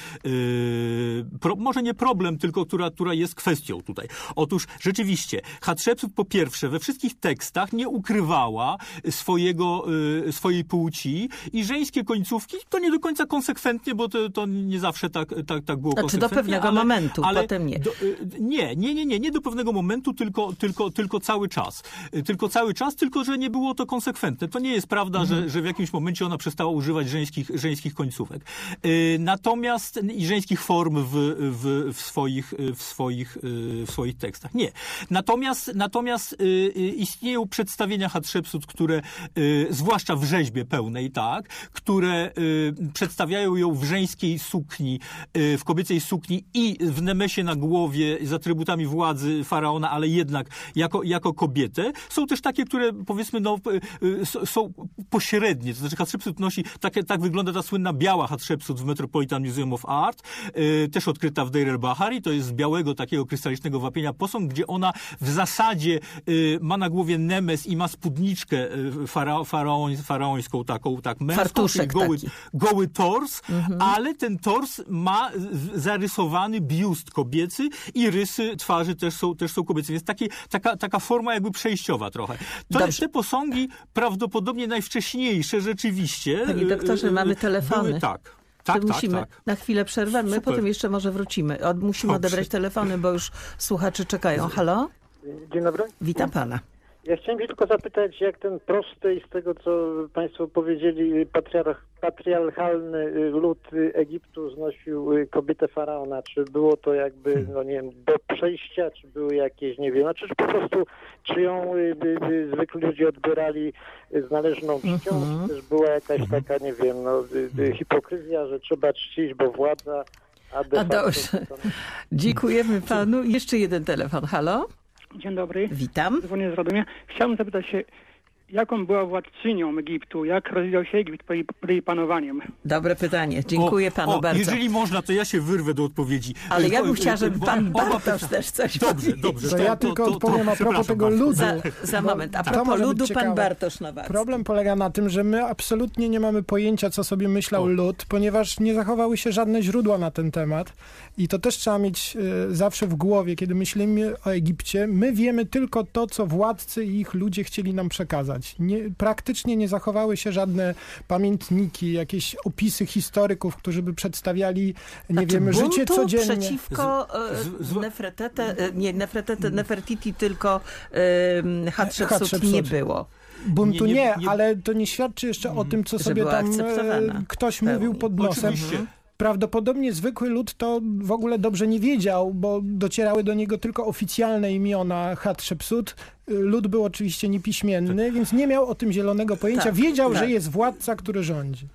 pro, może nie problem, tylko która, która jest kwestią tutaj. Otóż rzeczywiście Hatshepsut po pierwsze we wszystkich tekstach nie ukrywała swojego, e, swojej płci i żeńskie końcówki to nie do końca konsekwentnie, bo to, to nie zawsze tak, tak, tak było Znaczy do pewnego ale, momentu, ale potem nie. Do, y, nie, nie, nie, nie, nie do pewnego momentu, tylko, tylko, tylko cały czas. Y, Tylko cały czas, tylko że nie było to konsekwentne. To nie jest prawda, Mhm. że, że w jakimś momencie ona przestała używać żeńskich, żeńskich końcówek. Y, Natomiast i żeńskich form w, w, w, swoich, w, swoich, y, w swoich tekstach. Nie. Natomiast, natomiast y, y, istnieją przedstawienia Hatshepsut, które, y, zwłaszcza w rzeźbie pełnej, tak, które y, przedstawiają ją w żeńskiej sukni, y, w kobiecej sukni i w nemesie na głowie z atrybutami władzy faraona, ale jednak jako, jako kobietę. Są też takie, które powiedzmy no, są pośrednie. To znaczy Hatshepsut nosi, tak, tak wygląda ta słynna biała Hatshepsut w Metropolitan Museum of Art, też odkryta w Deir el-Bahari. To jest z białego takiego krystalicznego wapienia posąg, gdzie ona w zasadzie ma na głowie nemes i ma spódniczkę fara, faraoń, faraońską taką, tak męską, czyli goły, taki. goły tors, ale ten tors ma zarysowany biust kobiecy i rysy twarzy też są, też są kobiece. Więc taki, taka, taka forma jakby przejściowa trochę. To, Dobrze. te posągi prawdopodobnie najwcześniejsze rzeczywiście. Panie y, doktorze, mamy telefony. Były, tak. To Tak, tak, musimy tak. na chwilę przerwać, my Super. potem jeszcze może wrócimy. Od, musimy Dobrze. odebrać telefony, bo już słuchacze czekają. Halo? Dzień dobry. Witam pana. Ja chciałem się tylko zapytać, jak ten prosty i z tego, co Państwo powiedzieli, patriarch, patriarchalny y, lud Egiptu znosił y, kobietę faraona. Czy było to jakby, no nie wiem, do przejścia, czy były jakieś, nie wiem, znaczy, czy po prostu, czy ją y, zwykli ludzie odbierali z należną czcią, czy też była jakaś taka, nie wiem, no, y, hipokryzja, że trzeba czcić, bo władza, a A dobrze. Dziękujemy panu. Jeszcze jeden telefon. Halo? Dzień dobry, Witam. dzwonię z Radomia. Chciałbym zapytać się, jaką była władczynią Egiptu? Jak rozwijał się Egipt pod jej, panowaniem? Dobre pytanie. Dziękuję o, panu o, bardzo. Jeżeli można, to ja się wyrwę do odpowiedzi. Ale ja bym chciała, żeby bo- pan oba Bartosz też coś Dobrze, powiedział. dobrze. To ja tylko odpowiem a propos tego bardzo. ludu. Za, za moment. A to propos ludu, pan. Bartosz Nowacki. Problem polega na tym, że my absolutnie nie mamy pojęcia, co sobie myślał O. lud, ponieważ nie zachowały się żadne źródła na ten temat. I to też trzeba mieć e, zawsze w głowie, kiedy myślimy o Egipcie. My wiemy tylko to, co władcy i ich ludzie chcieli nam przekazać. Nie, praktycznie nie zachowały się żadne pamiętniki, jakieś opisy historyków, którzy by przedstawiali, nie Znaczy, wiem, życie buntu codziennie. przeciwko e, Z- z- Nefretete, e, nie Nefretete, Nefertiti, tylko e, Hatshepsut Hatshepsut. nie było. Buntu Nie, nie, nie- nie- ale to nie świadczy jeszcze o tym, co sobie tam ktoś mówił pod nosem. Oczywiście. Prawdopodobnie zwykły lud to w ogóle dobrze nie wiedział, bo docierały do niego tylko oficjalne imiona Hatshepsut. Lud był oczywiście niepiśmienny, więc nie miał o tym zielonego pojęcia. Tak, wiedział, tak. że jest władca, który rządzi.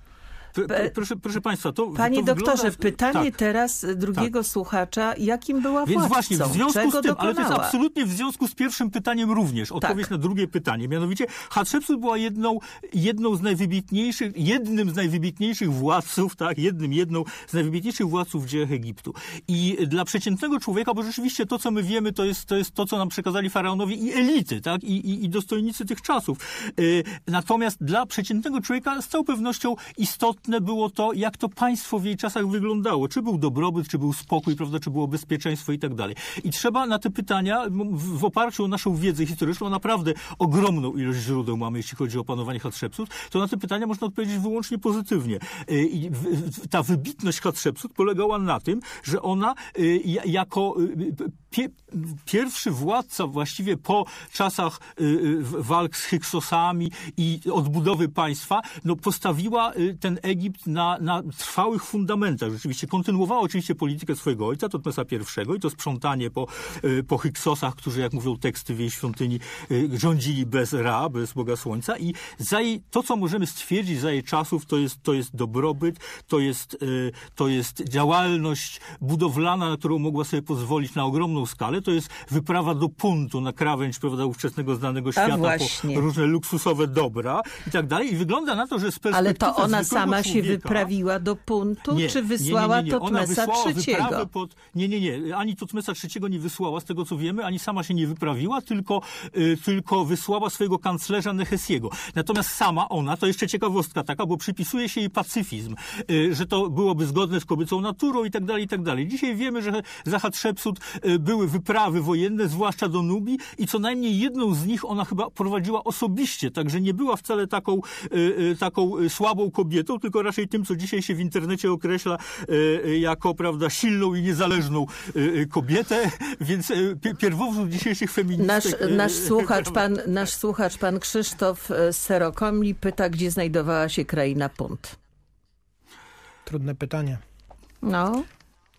Proszę, proszę Państwa, to Panie to doktorze, wygląda... pytanie tak. teraz drugiego tak. słuchacza, jakim była Więc władcą? właśnie, w związku Czego z tym, dokonała? ale to jest absolutnie w związku z pierwszym pytaniem również, odpowiedź Tak. na drugie pytanie. Mianowicie Hatshepsut była jedną, jedną z najwybitniejszych, jednym z najwybitniejszych władców, tak, jednym, jedną z najwybitniejszych władców w dziejach Egiptu. I dla przeciętnego człowieka, bo rzeczywiście to, co my wiemy, to jest to, jest to co nam przekazali faraonowie i elity, tak, i, i, i dostojnicy tych czasów. Y, Natomiast dla przeciętnego człowieka z całą pewnością istotne było to, jak to państwo w jej czasach wyglądało. Czy był dobrobyt, czy był spokój, prawda, czy było bezpieczeństwo i tak dalej. I trzeba na te pytania, w, oparciu o naszą wiedzę historyczną, naprawdę ogromną ilość źródeł mamy, jeśli chodzi o panowanie Hatshepsut, to na te pytania można odpowiedzieć wyłącznie pozytywnie. Y, I ta wybitność Hatshepsut polegała na tym, że ona y, ja- jako y, pie, pierwszy władca właściwie po czasach walk z Hyksosami i odbudowy państwa, no postawiła ten Egipt na, na trwałych fundamentach. Rzeczywiście kontynuowała oczywiście politykę swojego ojca, Totmesa I i to sprzątanie po, y, po Hyksosach, którzy, jak mówią teksty w jej świątyni, y, rządzili bez Ra, bez Boga Słońca i za jej, to, co możemy stwierdzić za jej czasów, to jest, to jest dobrobyt, to jest, y, to jest działalność budowlana, na którą mogła sobie pozwolić na ogromną skalę, to jest wyprawa do puntu na krawędź prawda, ówczesnego znanego świata właśnie. po różne luksusowe dobra i tak dalej. I wygląda na to, że z perspektywy Ale to ona sama się człowieka- wyprawiła do puntu, nie, czy wysłała nie, nie, nie, nie. Ona wysłała III? Pod... Nie, nie, nie. Ani Tutmesa III nie wysłała, z tego co wiemy, ani sama się nie wyprawiła, tylko, y, tylko wysłała swojego kanclerza Nehesiego. Natomiast sama ona, to jeszcze ciekawostka taka, bo przypisuje się jej pacyfizm, y, że to byłoby zgodne z kobiecą naturą i tak dalej, i tak dalej. Dzisiaj wiemy, że za Hatshepsut y, były wyprawy wojenne, zwłaszcza do Nubii i co najmniej jedną z nich ona chyba prowadziła osobiście, także nie była wcale taką, taką słabą kobietą, tylko raczej tym, co dzisiaj się w internecie określa y, y, jako, prawda, silną i niezależną y, kobietę, więc pi- pierwowzór dzisiejszych Nasz, feministek... nasz, y, słuchacz, pan, nasz słuchacz, pan Krzysztof e, z Serokomli pyta, gdzie znajdowała się kraina Punt. Trudne pytanie. No,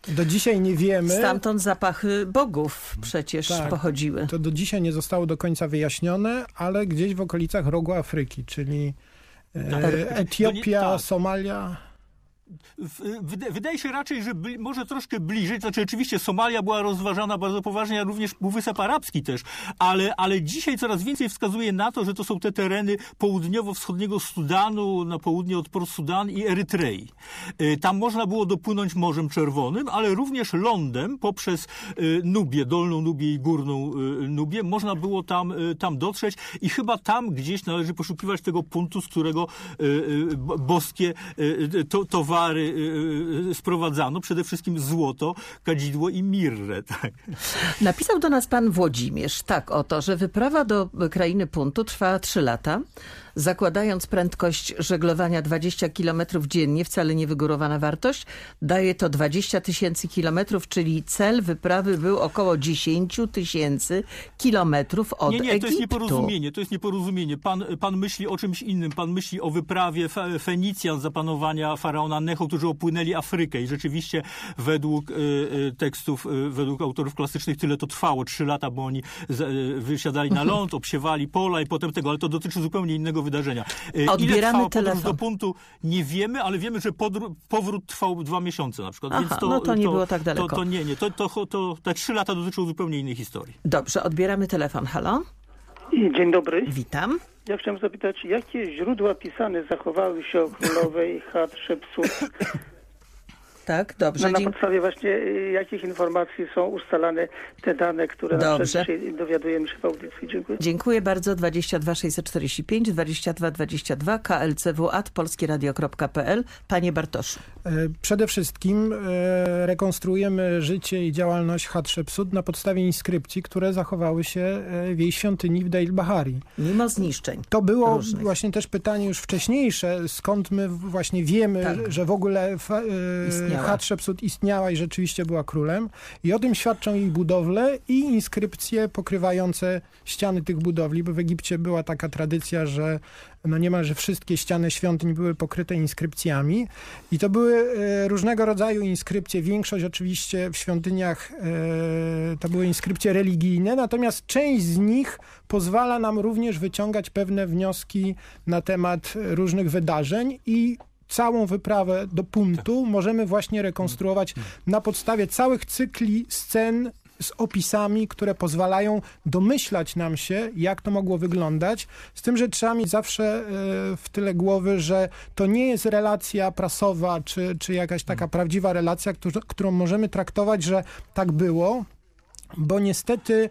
Do dzisiaj nie wiemy. stamtąd zapachy bogów przecież Tak. pochodziły. To do dzisiaj nie zostało do końca wyjaśnione, ale gdzieś w okolicach rogu Afryki, czyli e, Tak. Etiopia, No nie- tak. Somalia. Wydaje się raczej, że bli, może troszkę bliżej, znaczy oczywiście Somalia była rozważana bardzo poważnie, a również Półwysep Arabski też, ale, ale dzisiaj coraz więcej wskazuje na to, że to są te tereny południowo-wschodniego Sudanu, na południe od Port Sudan i Erytrei. Y, Tam można było dopłynąć Morzem Czerwonym, ale również lądem poprzez y, Nubię, Dolną Nubię i Górną y, Nubię, można było tam, tam dotrzeć i chyba tam gdzieś należy poszukiwać tego punktu, z którego bo- boskie to, towary y, y, sprowadzano, przede wszystkim złoto, kadzidło i mirrę. Tak. Napisał do nas pan Włodzimierz tak oto, że wyprawa do krainy Puntu trwała 3 lata, zakładając prędkość żeglowania 20 km dziennie, wcale nie wygórowana wartość, daje to 20 tysięcy kilometrów, czyli cel wyprawy był około 10 tysięcy kilometrów od Nie, nie, to jest nieporozumienie, to jest nieporozumienie. Pan, pan myśli o czymś innym, pan myśli o wyprawie Fe, Fenicjan za panowania faraona Necho, którzy opłynęli Afrykę. I rzeczywiście według y, y, tekstów, y, według autorów klasycznych tyle to trwało, trzy lata, bo oni z, y, wysiadali na ląd, obsiewali pola i potem tego, ale to dotyczy zupełnie innego wydarzenia. Ile Odbieramy podróż telefon. do punktu nie wiemy, ale wiemy, że powrót trwał dwa miesiące na przykład. Aha, więc to, no to nie było tak daleko. To, to nie, nie, to, to, to, to te trzy lata dotyczą zupełnie innej historii. Dobrze, odbieramy telefon. Halo? Dzień dobry. Witam. Ja chciałem zapytać, jakie źródła pisane zachowały się o królowej Hatshepsut? Tak, No, dobrze. na Dzie- podstawie właśnie y, jakich informacji są ustalane te dane, które na Dobrze. dowiadujemy się w audycji. Dziękuję. Dziękuję bardzo. 22 645 22 22 klcw.polskieradio.pl Panie Bartoszu. E, Przede wszystkim e, rekonstruujemy życie i działalność Hatshepsut na podstawie inskrypcji, które zachowały się e, w jej świątyni w Deir Bahari. Mimo zniszczeń. To było Różnych. właśnie też pytanie już wcześniejsze, skąd my właśnie wiemy, Tak. że w ogóle e, Istniała. Hatshepsut istniała i rzeczywiście była królem. I o tym świadczą jej budowle i inskrypcje pokrywające ściany tych budowli, bo w Egipcie była taka tradycja, że no niemalże wszystkie ściany świątyń były pokryte inskrypcjami. I to były e, różnego rodzaju inskrypcje. Większość oczywiście w świątyniach e, to były inskrypcje religijne, natomiast część z nich pozwala nam również wyciągać pewne wnioski na temat różnych wydarzeń i całą wyprawę do punktu. Możemy właśnie rekonstruować na podstawie całych cykli scen z opisami, które pozwalają domyślać nam się, jak to mogło wyglądać. Z tym, że trzeba mieć zawsze e, w tyle głowy, że to nie jest relacja prasowa, czy, czy jakaś taka prawdziwa relacja, którą możemy traktować, że tak było, bo niestety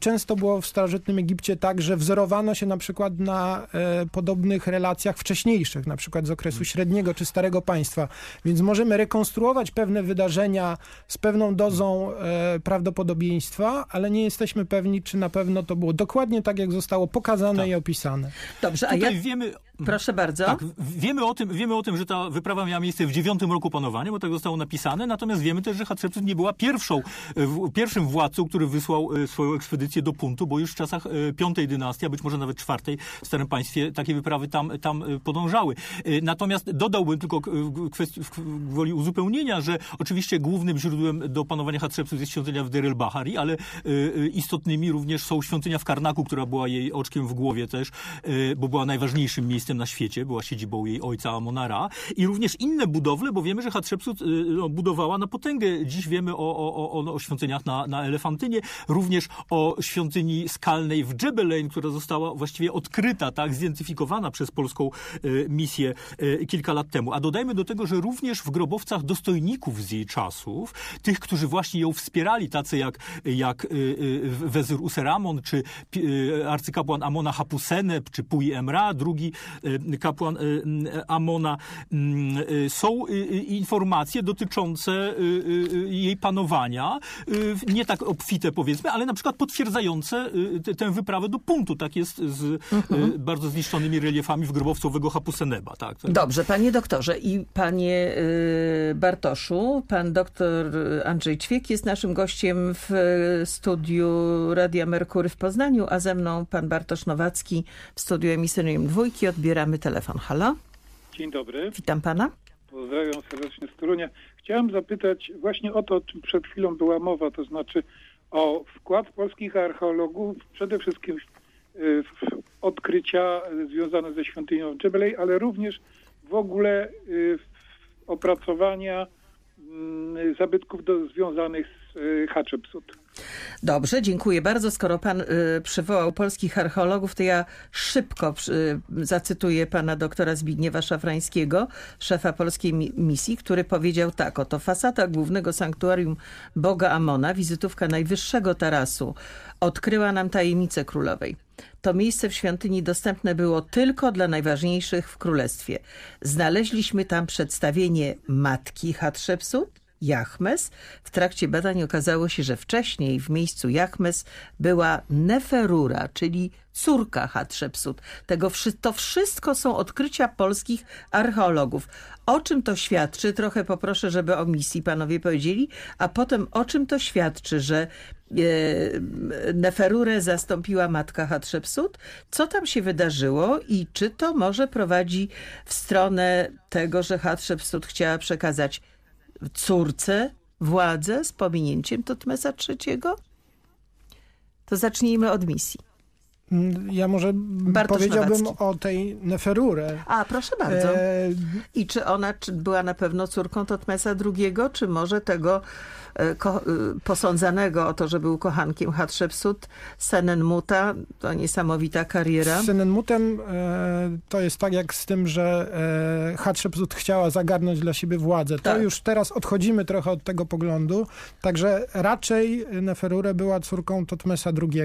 często było w starożytnym Egipcie tak, że wzorowano się na przykład na e, podobnych relacjach wcześniejszych, na przykład z okresu średniego czy starego państwa. Więc możemy rekonstruować pewne wydarzenia z pewną dozą e, prawdopodobieństwa, ale nie jesteśmy pewni, czy na pewno to było dokładnie tak, jak zostało pokazane tak. i opisane. Dobrze, a Tutaj ja... wiemy... Proszę bardzo. Tak, wiemy o, tym, wiemy o tym, że ta wyprawa miała miejsce w dziewiątym roku panowania, bo tak zostało napisane, natomiast wiemy też, że Hatshepsut nie była pierwszą, pierwszym władcą, który wysłał e, swoją ekspedycję do Puntu, bo już w czasach e, piątej dynastii, a być może nawet czwartej w Starym Państwie takie wyprawy tam, tam e, podążały. Natomiast dodałbym tylko kwestii, woli uzupełnienia, że oczywiście głównym źródłem do panowania Hatshepsut jest świątynia w Deir bahari ale istotnymi również są świątynia w Karnaku, która była jej oczkiem w głowie też, bo była najważniejszym miejscem na świecie, była siedzibą jej ojca Amonara i również inne budowle, bo wiemy, że Hatshepsut no, budowała na potęgę. Dziś wiemy o, o, o, o świątyniach na, na Elefantynie, również o świątyni skalnej w Dżebelein, która została właściwie odkryta, tak, zidentyfikowana przez polską e, misję e, kilka lat temu. A dodajmy do tego, że również w grobowcach dostojników z jej czasów, tych, którzy właśnie ją wspierali, tacy jak, jak e, Wezyr Useramon, czy arcykapłan Amona Hapuseneb, czy Puj Emra, drugi kapłan Amona, są informacje dotyczące jej panowania, nie tak obfite powiedzmy, ale na przykład potwierdzające y, tę wyprawę do punktu. Tak jest z y, mhm. bardzo zniszczonymi reliefami w grobowcu owego Hapuseneba. Tak? Dobrze, panie doktorze i panie y, Bartoszu, pan doktor Andrzej Ćwiek jest naszym gościem w studiu Radia Merkury w Poznaniu, a ze mną pan Bartosz Nowacki w studiu emisyjnym dwójki. Odbieramy telefon. Halo? Dzień dobry. Witam pana. Pozdrawiam serdecznie z Torunia. Chciałem zapytać właśnie o to, o czym przed chwilą była mowa, to znaczy o wkład polskich archeologów przede wszystkim w odkrycia związane ze świątynią Dżebelej, ale również w ogóle y, w opracowania mm, zabytków do, związanych z y, Hatshepsut. Dobrze, dziękuję bardzo. Skoro pan y, przywołał polskich archeologów, to ja szybko y, zacytuję pana doktora Zbigniewa Szafrańskiego, szefa polskiej misji, który powiedział tak, oto fasada głównego sanktuarium Boga Amona, wizytówka najwyższego tarasu, odkryła nam tajemnicę królowej. To miejsce w świątyni dostępne było tylko dla najważniejszych w królestwie. Znaleźliśmy tam przedstawienie matki Hatshepsut, Jachmes. W trakcie badań okazało się, że wcześniej w miejscu Jachmes była Neferura, czyli córka Hatshepsut. Tego, to wszystko są odkrycia polskich archeologów. O czym to świadczy? Trochę poproszę, żeby o misji panowie powiedzieli, a potem o czym to świadczy, że e, Neferurę zastąpiła matka Hatshepsut? Co tam się wydarzyło i czy to może prowadzi w stronę tego, że Hatshepsut chciała przekazać córce władzę z pominięciem Tutmesa III? To zacznijmy od misji. Mm, ja może Bartosz powiedziałbym Nowacki. o tej Neferurę. A, proszę bardzo. E... I czy ona była na pewno córką Totmesa II, czy może tego posądzanego o to, że był kochankiem Hatshepsut, Senenmuta, to niesamowita kariera. Z Senenmutem e, to jest tak jak z tym, że e, Hatshepsut chciała zagarnąć dla siebie władzę. To tak. już teraz odchodzimy trochę od tego poglądu, także raczej Neferure była córką Totmesa II.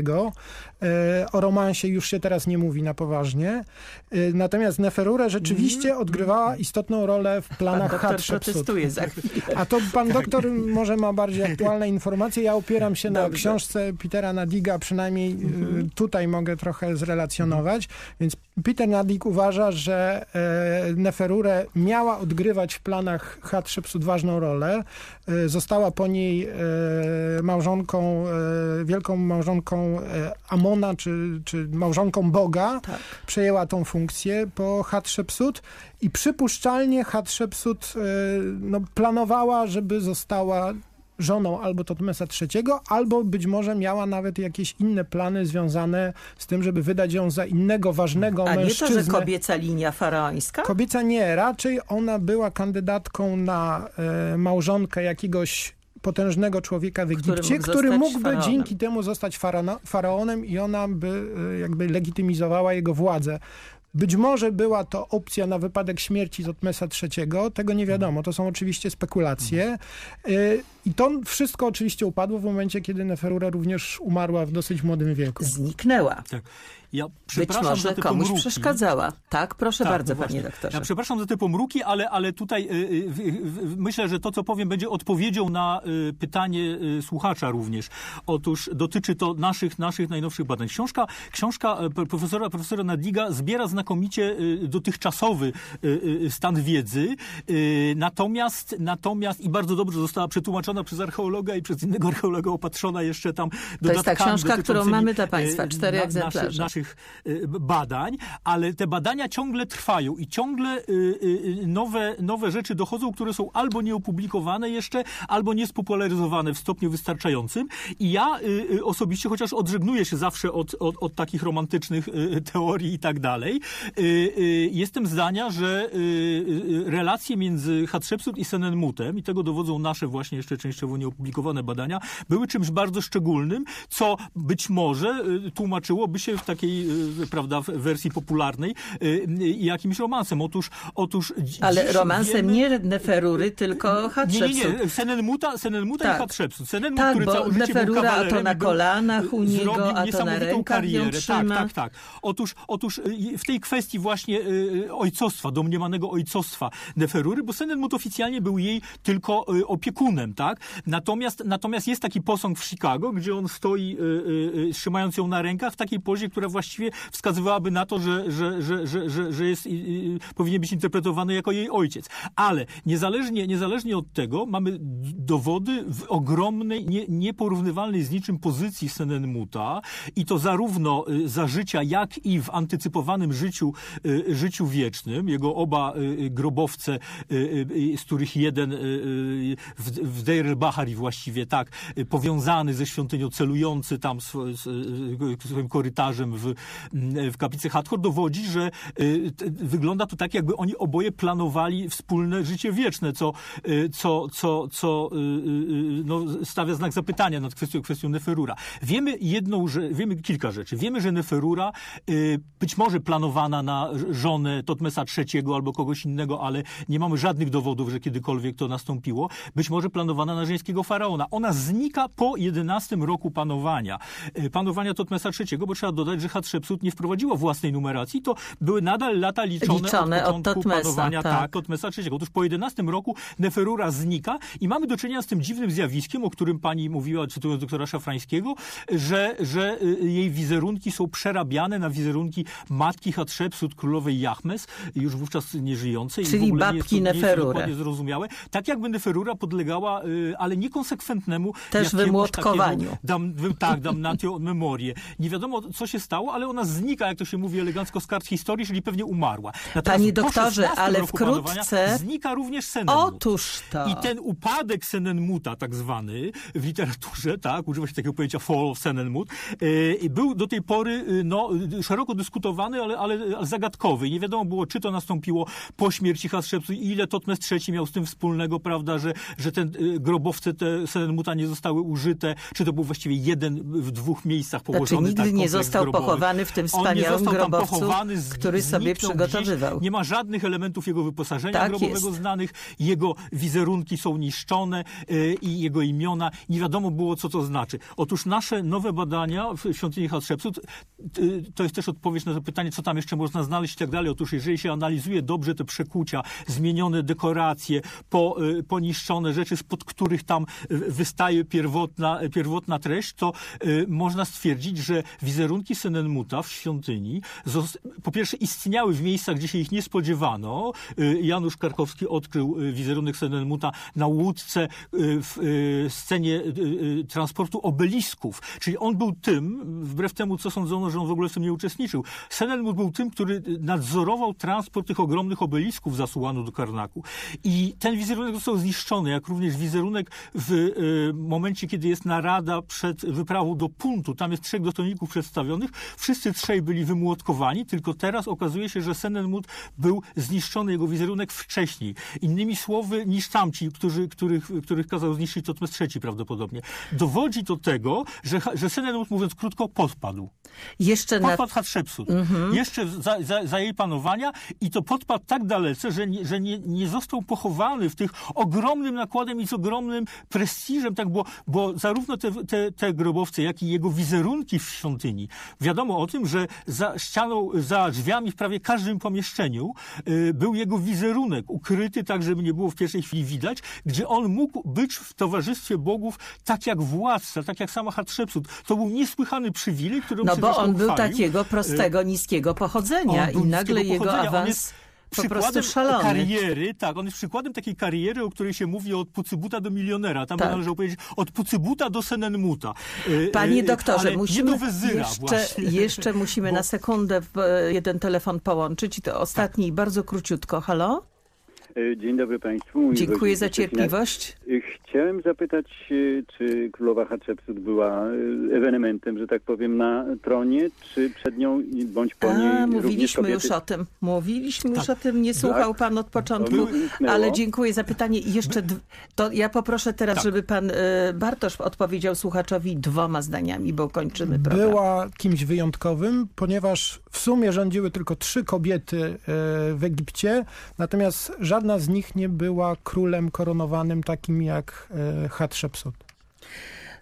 E, o romansie już się teraz nie mówi na poważnie. E, natomiast Neferure rzeczywiście mm. odgrywała istotną rolę w planach pan Hatshepsut. za chwilę. A to pan doktor może ma bardziej aktualne informacje. Ja opieram się na książce Petera Nadiga, przynajmniej y, mhm. tutaj mogę trochę zrelacjonować. Więc Peter Nadig uważa, że e, Neferure miała odgrywać w planach Hatshepsut ważną rolę. E, została po niej e, małżonką, wielką małżonką Amona, czy, czy małżonką Boga. Tak. Przejęła tą funkcję po Hatshepsut i przypuszczalnie Hatshepsut no, planowała, żeby została żoną albo Totmesa III, albo być może miała nawet jakieś inne plany związane z tym, żeby wydać ją za innego ważnego A mężczyznę. nie to, że kobieca linia faraońska? Kobieca nie, raczej ona była kandydatką na e, małżonkę jakiegoś potężnego człowieka w Egipcie, mógł który zostać mógłby dzięki temu zostać faraonem i ona by e, jakby legitymizowała jego władzę. Być może była to opcja na wypadek śmierci Totmesa III, tego nie wiadomo. To są oczywiście spekulacje. Y, I to wszystko oczywiście upadło w momencie, kiedy Neferura również umarła w dosyć młodym wieku. Zniknęła. Tak. Ja Być przepraszam za może te komuś pomruki. przeszkadzała. Tak, proszę Tak, bardzo, no panie doktorze. Ja przepraszam za te pomruki, ale, ale tutaj y, y, w- myślę, że to, co powiem, będzie odpowiedzią na y, pytanie y, słuchacza również. Otóż dotyczy to naszych, naszych najnowszych badań. Książka, książka y, pro- profesora, profesora Nadiga zbiera znakomicie y, dotychczasowy y, y, stan wiedzy, y, natomiast, natomiast i bardzo dobrze została przetłumaczona przez archeologa i przez innego archeologa opatrzona jeszcze tam To jest ta dodatkami książka, którą mamy dla państwa, y, cztery na- egzemplarze. Naszych, naszych y, badań, ale te badania ciągle trwają i ciągle y, y, nowe, nowe rzeczy dochodzą, które są albo nieopublikowane jeszcze, albo niespopularyzowane w stopniu wystarczającym. I ja osobiście, chociaż odżegnuję się zawsze od, od, od takich romantycznych teorii i tak dalej, jestem zdania, że relacje między Hatshepsut i Senenmutem, i tego dowodzą nasze właśnie jeszcze częściowo nieopublikowane badania, były czymś bardzo szczególnym, co być może tłumaczyłoby się w takiej, y, prawda, w wersji popularnej y, y, jakimś romansem. Otóż, otóż Ale romansem wiemy- nie Neferury, tylko nie, Hatshepsut. nie, nie. Senenmuta, Senenmuta Tak. i Hatshepsut. Senenmut, Tak, który bo całe życie był Neferura, a to na kolanach u niego, a to na rękach karierę. Tak, tak, tak. Otóż, otóż y, w tej kwestii właśnie y, ojcostwa, domniemanego ojcostwa Neferury, bo Senenmut oficjalnie był jej tylko y, opiekunem, tak? Natomiast, natomiast jest taki posąg w Chicago, gdzie on stoi, y, y, y, trzymając ją na rękach w takiej pozie, która właściwie wskazywałaby na to, że, że, że, że, że, że jest, powinien być interpretowany jako jej ojciec. Ale niezależnie, niezależnie od tego mamy dowody w ogromnej, nie, nieporównywalnej z niczym pozycji Senenmuta i to zarówno y, za życia, jak i w antycypowanym życiu, y, życiu wiecznym. Jego oba y, grobowce, z których jeden w, Deir el-Bahari właściwie tak, powiązany ze świątynią, celujący tam swoim korytarzem w, mm, w kaplicy Hathor, dowodzi, że y, wygląda to tak, jakby oni oboje planowali wspólne życie wieczne, co, y, co, co, co y, no, stawia znak zapytania nad kwestią, kwestią Neferura. Wiemy jedną, że, wiemy kilka rzeczy. Wiemy, że Neferura być może planowana na żonę Totmesa III albo kogoś innego, ale nie mamy żadnych dowodów, że kiedykolwiek to nastąpiło. Być może planowana na żeńskiego faraona. Ona znika po 11 roku panowania. Panowania Totmesa III, bo trzeba dodać, że Hatshepsut nie wprowadziła własnej numeracji, to były nadal lata liczone, Liczone od od Totmesa, panowania tak. tak, Totmesa III. Otóż po 11 roku Neferura znika i mamy do czynienia z tym dziwnym zjawiskiem, o którym pani mówiła, cytując doktora Szafrańskiego, że, że y, jej wizerunki są przerabiane na wizerunki matki Hatshepsut, królowej Jachmes, już wówczas nieżyjącej. i Czyli to- babki nie jest to Neferury. dokładnie zrozumiałe. Tak jakby Neferura podlegała, y, ale niekonsekwentnemu Też wymłotkowaniu. takiemu Dam, tak, damnatio memorie. Nie wiadomo, co się stało, ale ona znika, jak to się mówi elegancko z kart historii, czyli pewnie umarła. Natomiast Panie doktorze, 16 ale wkrótce- Znika również Senenmut. Otóż to. I ten upadek Senenmuta, tak zwany, w literaturze, tak, używa się takiego pojęcia fall of Senenmut, e, był do tej pory e, no, szeroko dyskutowany, ale, ale zagadkowy. Nie wiadomo było, czy to nastąpiło po śmierci Hatshepsut i ile Totmes III miał z tym wspólnego, prawda, że, że te e, grobowce te Senenmuta nie zostały użyte, czy to był właściwie jeden w dwóch miejscach położony Znaczy, nigdy tak, nie został grobowy. Pochowany w tym wspaniałym grobowcu, pochowany, z- który sobie przygotowywał. Gdzieś. Nie ma żadnych elementów jego wyposażenia Tak grobowego jest. znanych, jego wizerunki są niszczone y, i jego imiona. Nie wiadomo było, co to znaczy. Otóż nasze nowe badania w świątyni Hatshepsut, y, to jest też odpowiedź na to pytanie, co tam jeszcze można znaleźć i tak dalej. Otóż jeżeli się analizuje dobrze te przekucia, zmienione dekoracje, po, y, poniszczone rzeczy, spod których tam wystaje pierwotna, pierwotna treść, to y, można stwierdzić, że wizerunki Senenmuta Senenmuta w świątyni, po pierwsze istniały w miejscach, gdzie się ich nie spodziewano. Y, Janusz Karkowski odkrył y, wizerunek Senenmuta na łódce y, w scenie transportu obelisków. Czyli on był tym, wbrew temu, co sądzono, że on w ogóle w tym nie uczestniczył. Senenmut był tym, który nadzorował transport tych ogromnych obelisków zasuwano do Karnaku. I ten wizerunek został zniszczony, jak również wizerunek w momencie, kiedy jest narada przed wyprawą do Puntu. Tam jest trzech dostojników przedstawionych. Wszyscy trzej byli wymłotkowani, tylko teraz okazuje się, że Senenmut był zniszczony, jego wizerunek wcześniej. Innymi słowy, niż tamci, którzy, których, których kazał zniszczyć Totmes III prawdopodobnie. Dowodzi do tego, że, że Senenmut, mówiąc krótko, podpadł. Jeszcze podpadł na... Hatshepsut. Mhm. Jeszcze za, za, za, jej panowania i to podpadł tak dalece, że, nie, że nie, nie został pochowany w tych ogromnym nakładem i z ogromnym prestiżem, tak, bo, bo zarówno te, te, te grobowce, jak i jego wizerunki w świątyni. Wiadomo o tym, że za ścianą, za drzwiami w prawie każdym pomieszczeniu y, był jego wizerunek, ukryty tak, żeby nie było w pierwszej chwili widać, gdzie on mógł być w towarzystwie bogów tak jak władca, tak jak sama Hatshepsut. To był niesłychany przywilej, który No bo on był takiego prostego, niskiego pochodzenia i nagle jego awans po prostu szalony. kariery, tak, on jest przykładem takiej kariery, o której się mówi od pucybuta do milionera. Tam tak. należy powiedzieć od pucybuta do senenmuta. E, Panie e, doktorze, Ale musimy nie do wezyra jeszcze, jeszcze musimy Bo... na sekundę e, jeden telefon połączyć i to ostatni bardzo króciutko. Halo? E, dzień dobry Państwu. Dziękuję za cierpliwość. E, chciałem zapytać, e, czy królowa Hatshepsut była ewenementem, że tak powiem, na tronie, czy przed nią bądź po niej A, mówiliśmy już o tym. Mówiliśmy tak. już o tym, nie słuchał tak. Pan od początku, ale dziękuję za pytanie. I jeszcze, to ja poproszę teraz, tak. żeby Pan Bartosz odpowiedział słuchaczowi dwoma zdaniami, bo kończymy program. Była kimś wyjątkowym, ponieważ w sumie rządziły tylko trzy kobiety w Egipcie, natomiast żadna żadna z nich nie była królem koronowanym takim jak e, Hatshepsut.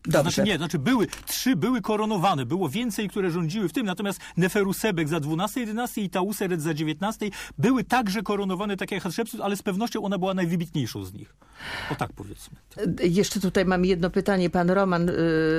Dobrze. Znaczy nie, znaczy były, trzy były koronowane, było więcej, które rządziły w tym, natomiast Neferusebek za 12 dynastii i Tauseret za 19 były także koronowane tak jak Hatshepsut, ale z pewnością ona była najwybitniejszą z nich. O tak powiedzmy. Jeszcze tutaj mam jedno pytanie. Pan Roman y,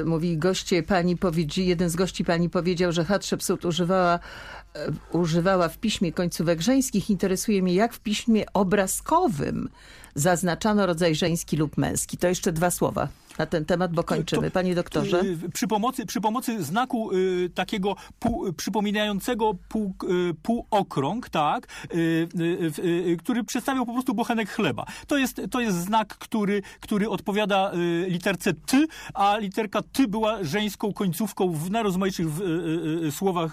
mówi, goście pani powiedzi, jeden z gości pani powiedział, że Hatshepsut używała y, używała w piśmie końcówek żeńskich. Interesuje mnie, jak w piśmie obrazkowym zaznaczano rodzaj żeński lub męski. To jeszcze dwa słowa na ten temat, bo kończymy. Panie doktorze. Y, przy pomocy, przy pomocy znaku y, takiego pół, przypominającego pół, y, półokrąg, tak, y, y, który przedstawiał po prostu bochenek chleba. To jest, to jest znak, który, który odpowiada literce ty, a literka ty była żeńską końcówką w najrozmaitszych słowach,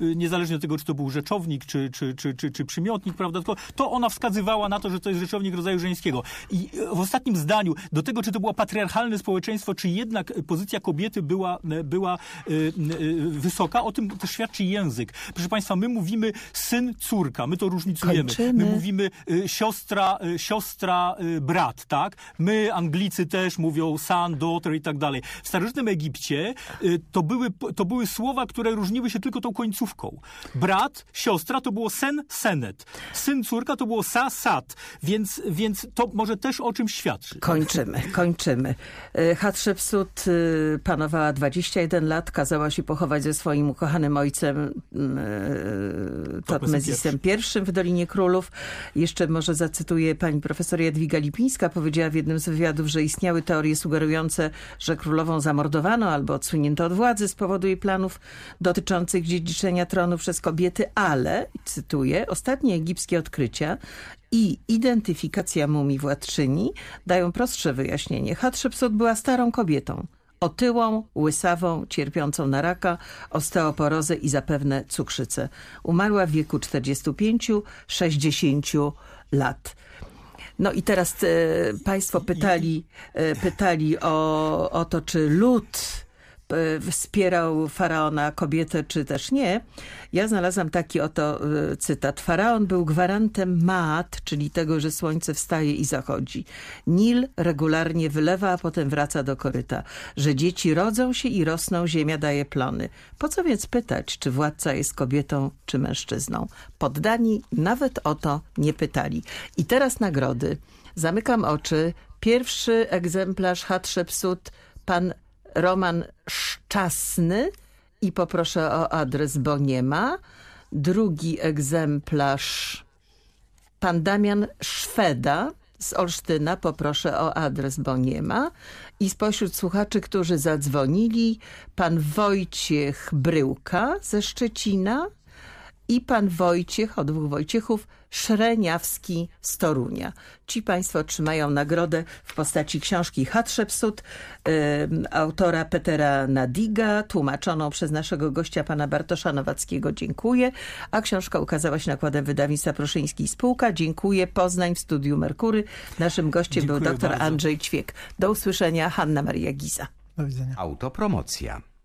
niezależnie od tego, czy to był rzeczownik, czy, czy, czy, czy, czy przymiotnik, prawda, tylko to ona wskazywała na to, że to jest rzeczownik rodzaju żeńskiego. I w ostatnim zdaniu, do tego, czy to było patriarchalne społeczeństwo, czy jednak pozycja kobiety była, była e, e, wysoka, o tym też świadczy język. Proszę Państwa, my mówimy syn, córka, my to różnicujemy. Kończymy. My mówimy e, siostra, siostra, brat, tak? My, Anglicy też mówią son, daughter i tak dalej. W starożytnym Egipcie to były, to były słowa, które różniły się tylko tą końcówką. Brat, siostra to było sen, senet. Syn, córka to było sa, sat. Więc, więc to może też o czymś świadczy. Kończymy, kończymy kończymy. E, Hatshepsut e, panowała 21 lat, kazała się pochować ze swoim ukochanym ojcem e, Tatmezisem I w Dolinie Królów. Jeszcze może zacytuję pani profesor Jadwiga Lipińska, powiedziała w jednym z wywiadów, że istniały teorie sugerujące, że królową zamordowano albo odsunięto od władzy z powodu jej planów dotyczących dziedziczenia tronu przez kobiety, ale, cytuję, ostatnie egipskie odkrycia i identyfikacja mumii władczyni dają prostsze wyjaśnienie. Hatshepsut była starą kobietą, otyłą, łysawą, cierpiącą na raka, osteoporozę i zapewne cukrzycę. Umarła w wieku 45-60 lat. No i teraz e, państwo pytali, e, pytali o, o to, czy lud wspierał faraona kobietę, czy też nie. Ja znalazłam taki oto e, cytat. Faraon był gwarantem Maat, czyli tego, że słońce wstaje i zachodzi. Nil regularnie wylewa, a potem wraca do koryta. Że dzieci rodzą się i rosną, ziemia daje plony. Po co więc pytać, czy władca jest kobietą, czy mężczyzną? Poddani nawet o to nie pytali. I teraz nagrody. Zamykam oczy. Pierwszy egzemplarz Hatshepsut, pan Roman Szczasny i poproszę o adres, bo nie ma. Drugi egzemplarz pan Damian Szweda z Olsztyna, poproszę o adres, bo nie ma. I spośród słuchaczy, którzy zadzwonili, pan Wojciech Bryłka ze Szczecina i pan Wojciech, o dwóch Wojciechów, Szreniawski z Torunia. Ci państwo otrzymają nagrodę w postaci książki Hatshepsut y, autora Petera Nadiga, tłumaczoną przez naszego gościa pana Bartosza Nowackiego. Dziękuję. A książka ukazała się nakładem wydawnictwa Proszyński Spółka. Dziękuję. Poznań w studiu Merkury. Naszym gościem Dziękuję był dr bardzo. Andrzej Ćwiek. Do usłyszenia. Hanna Maria Giza. Do widzenia. Autopromocja.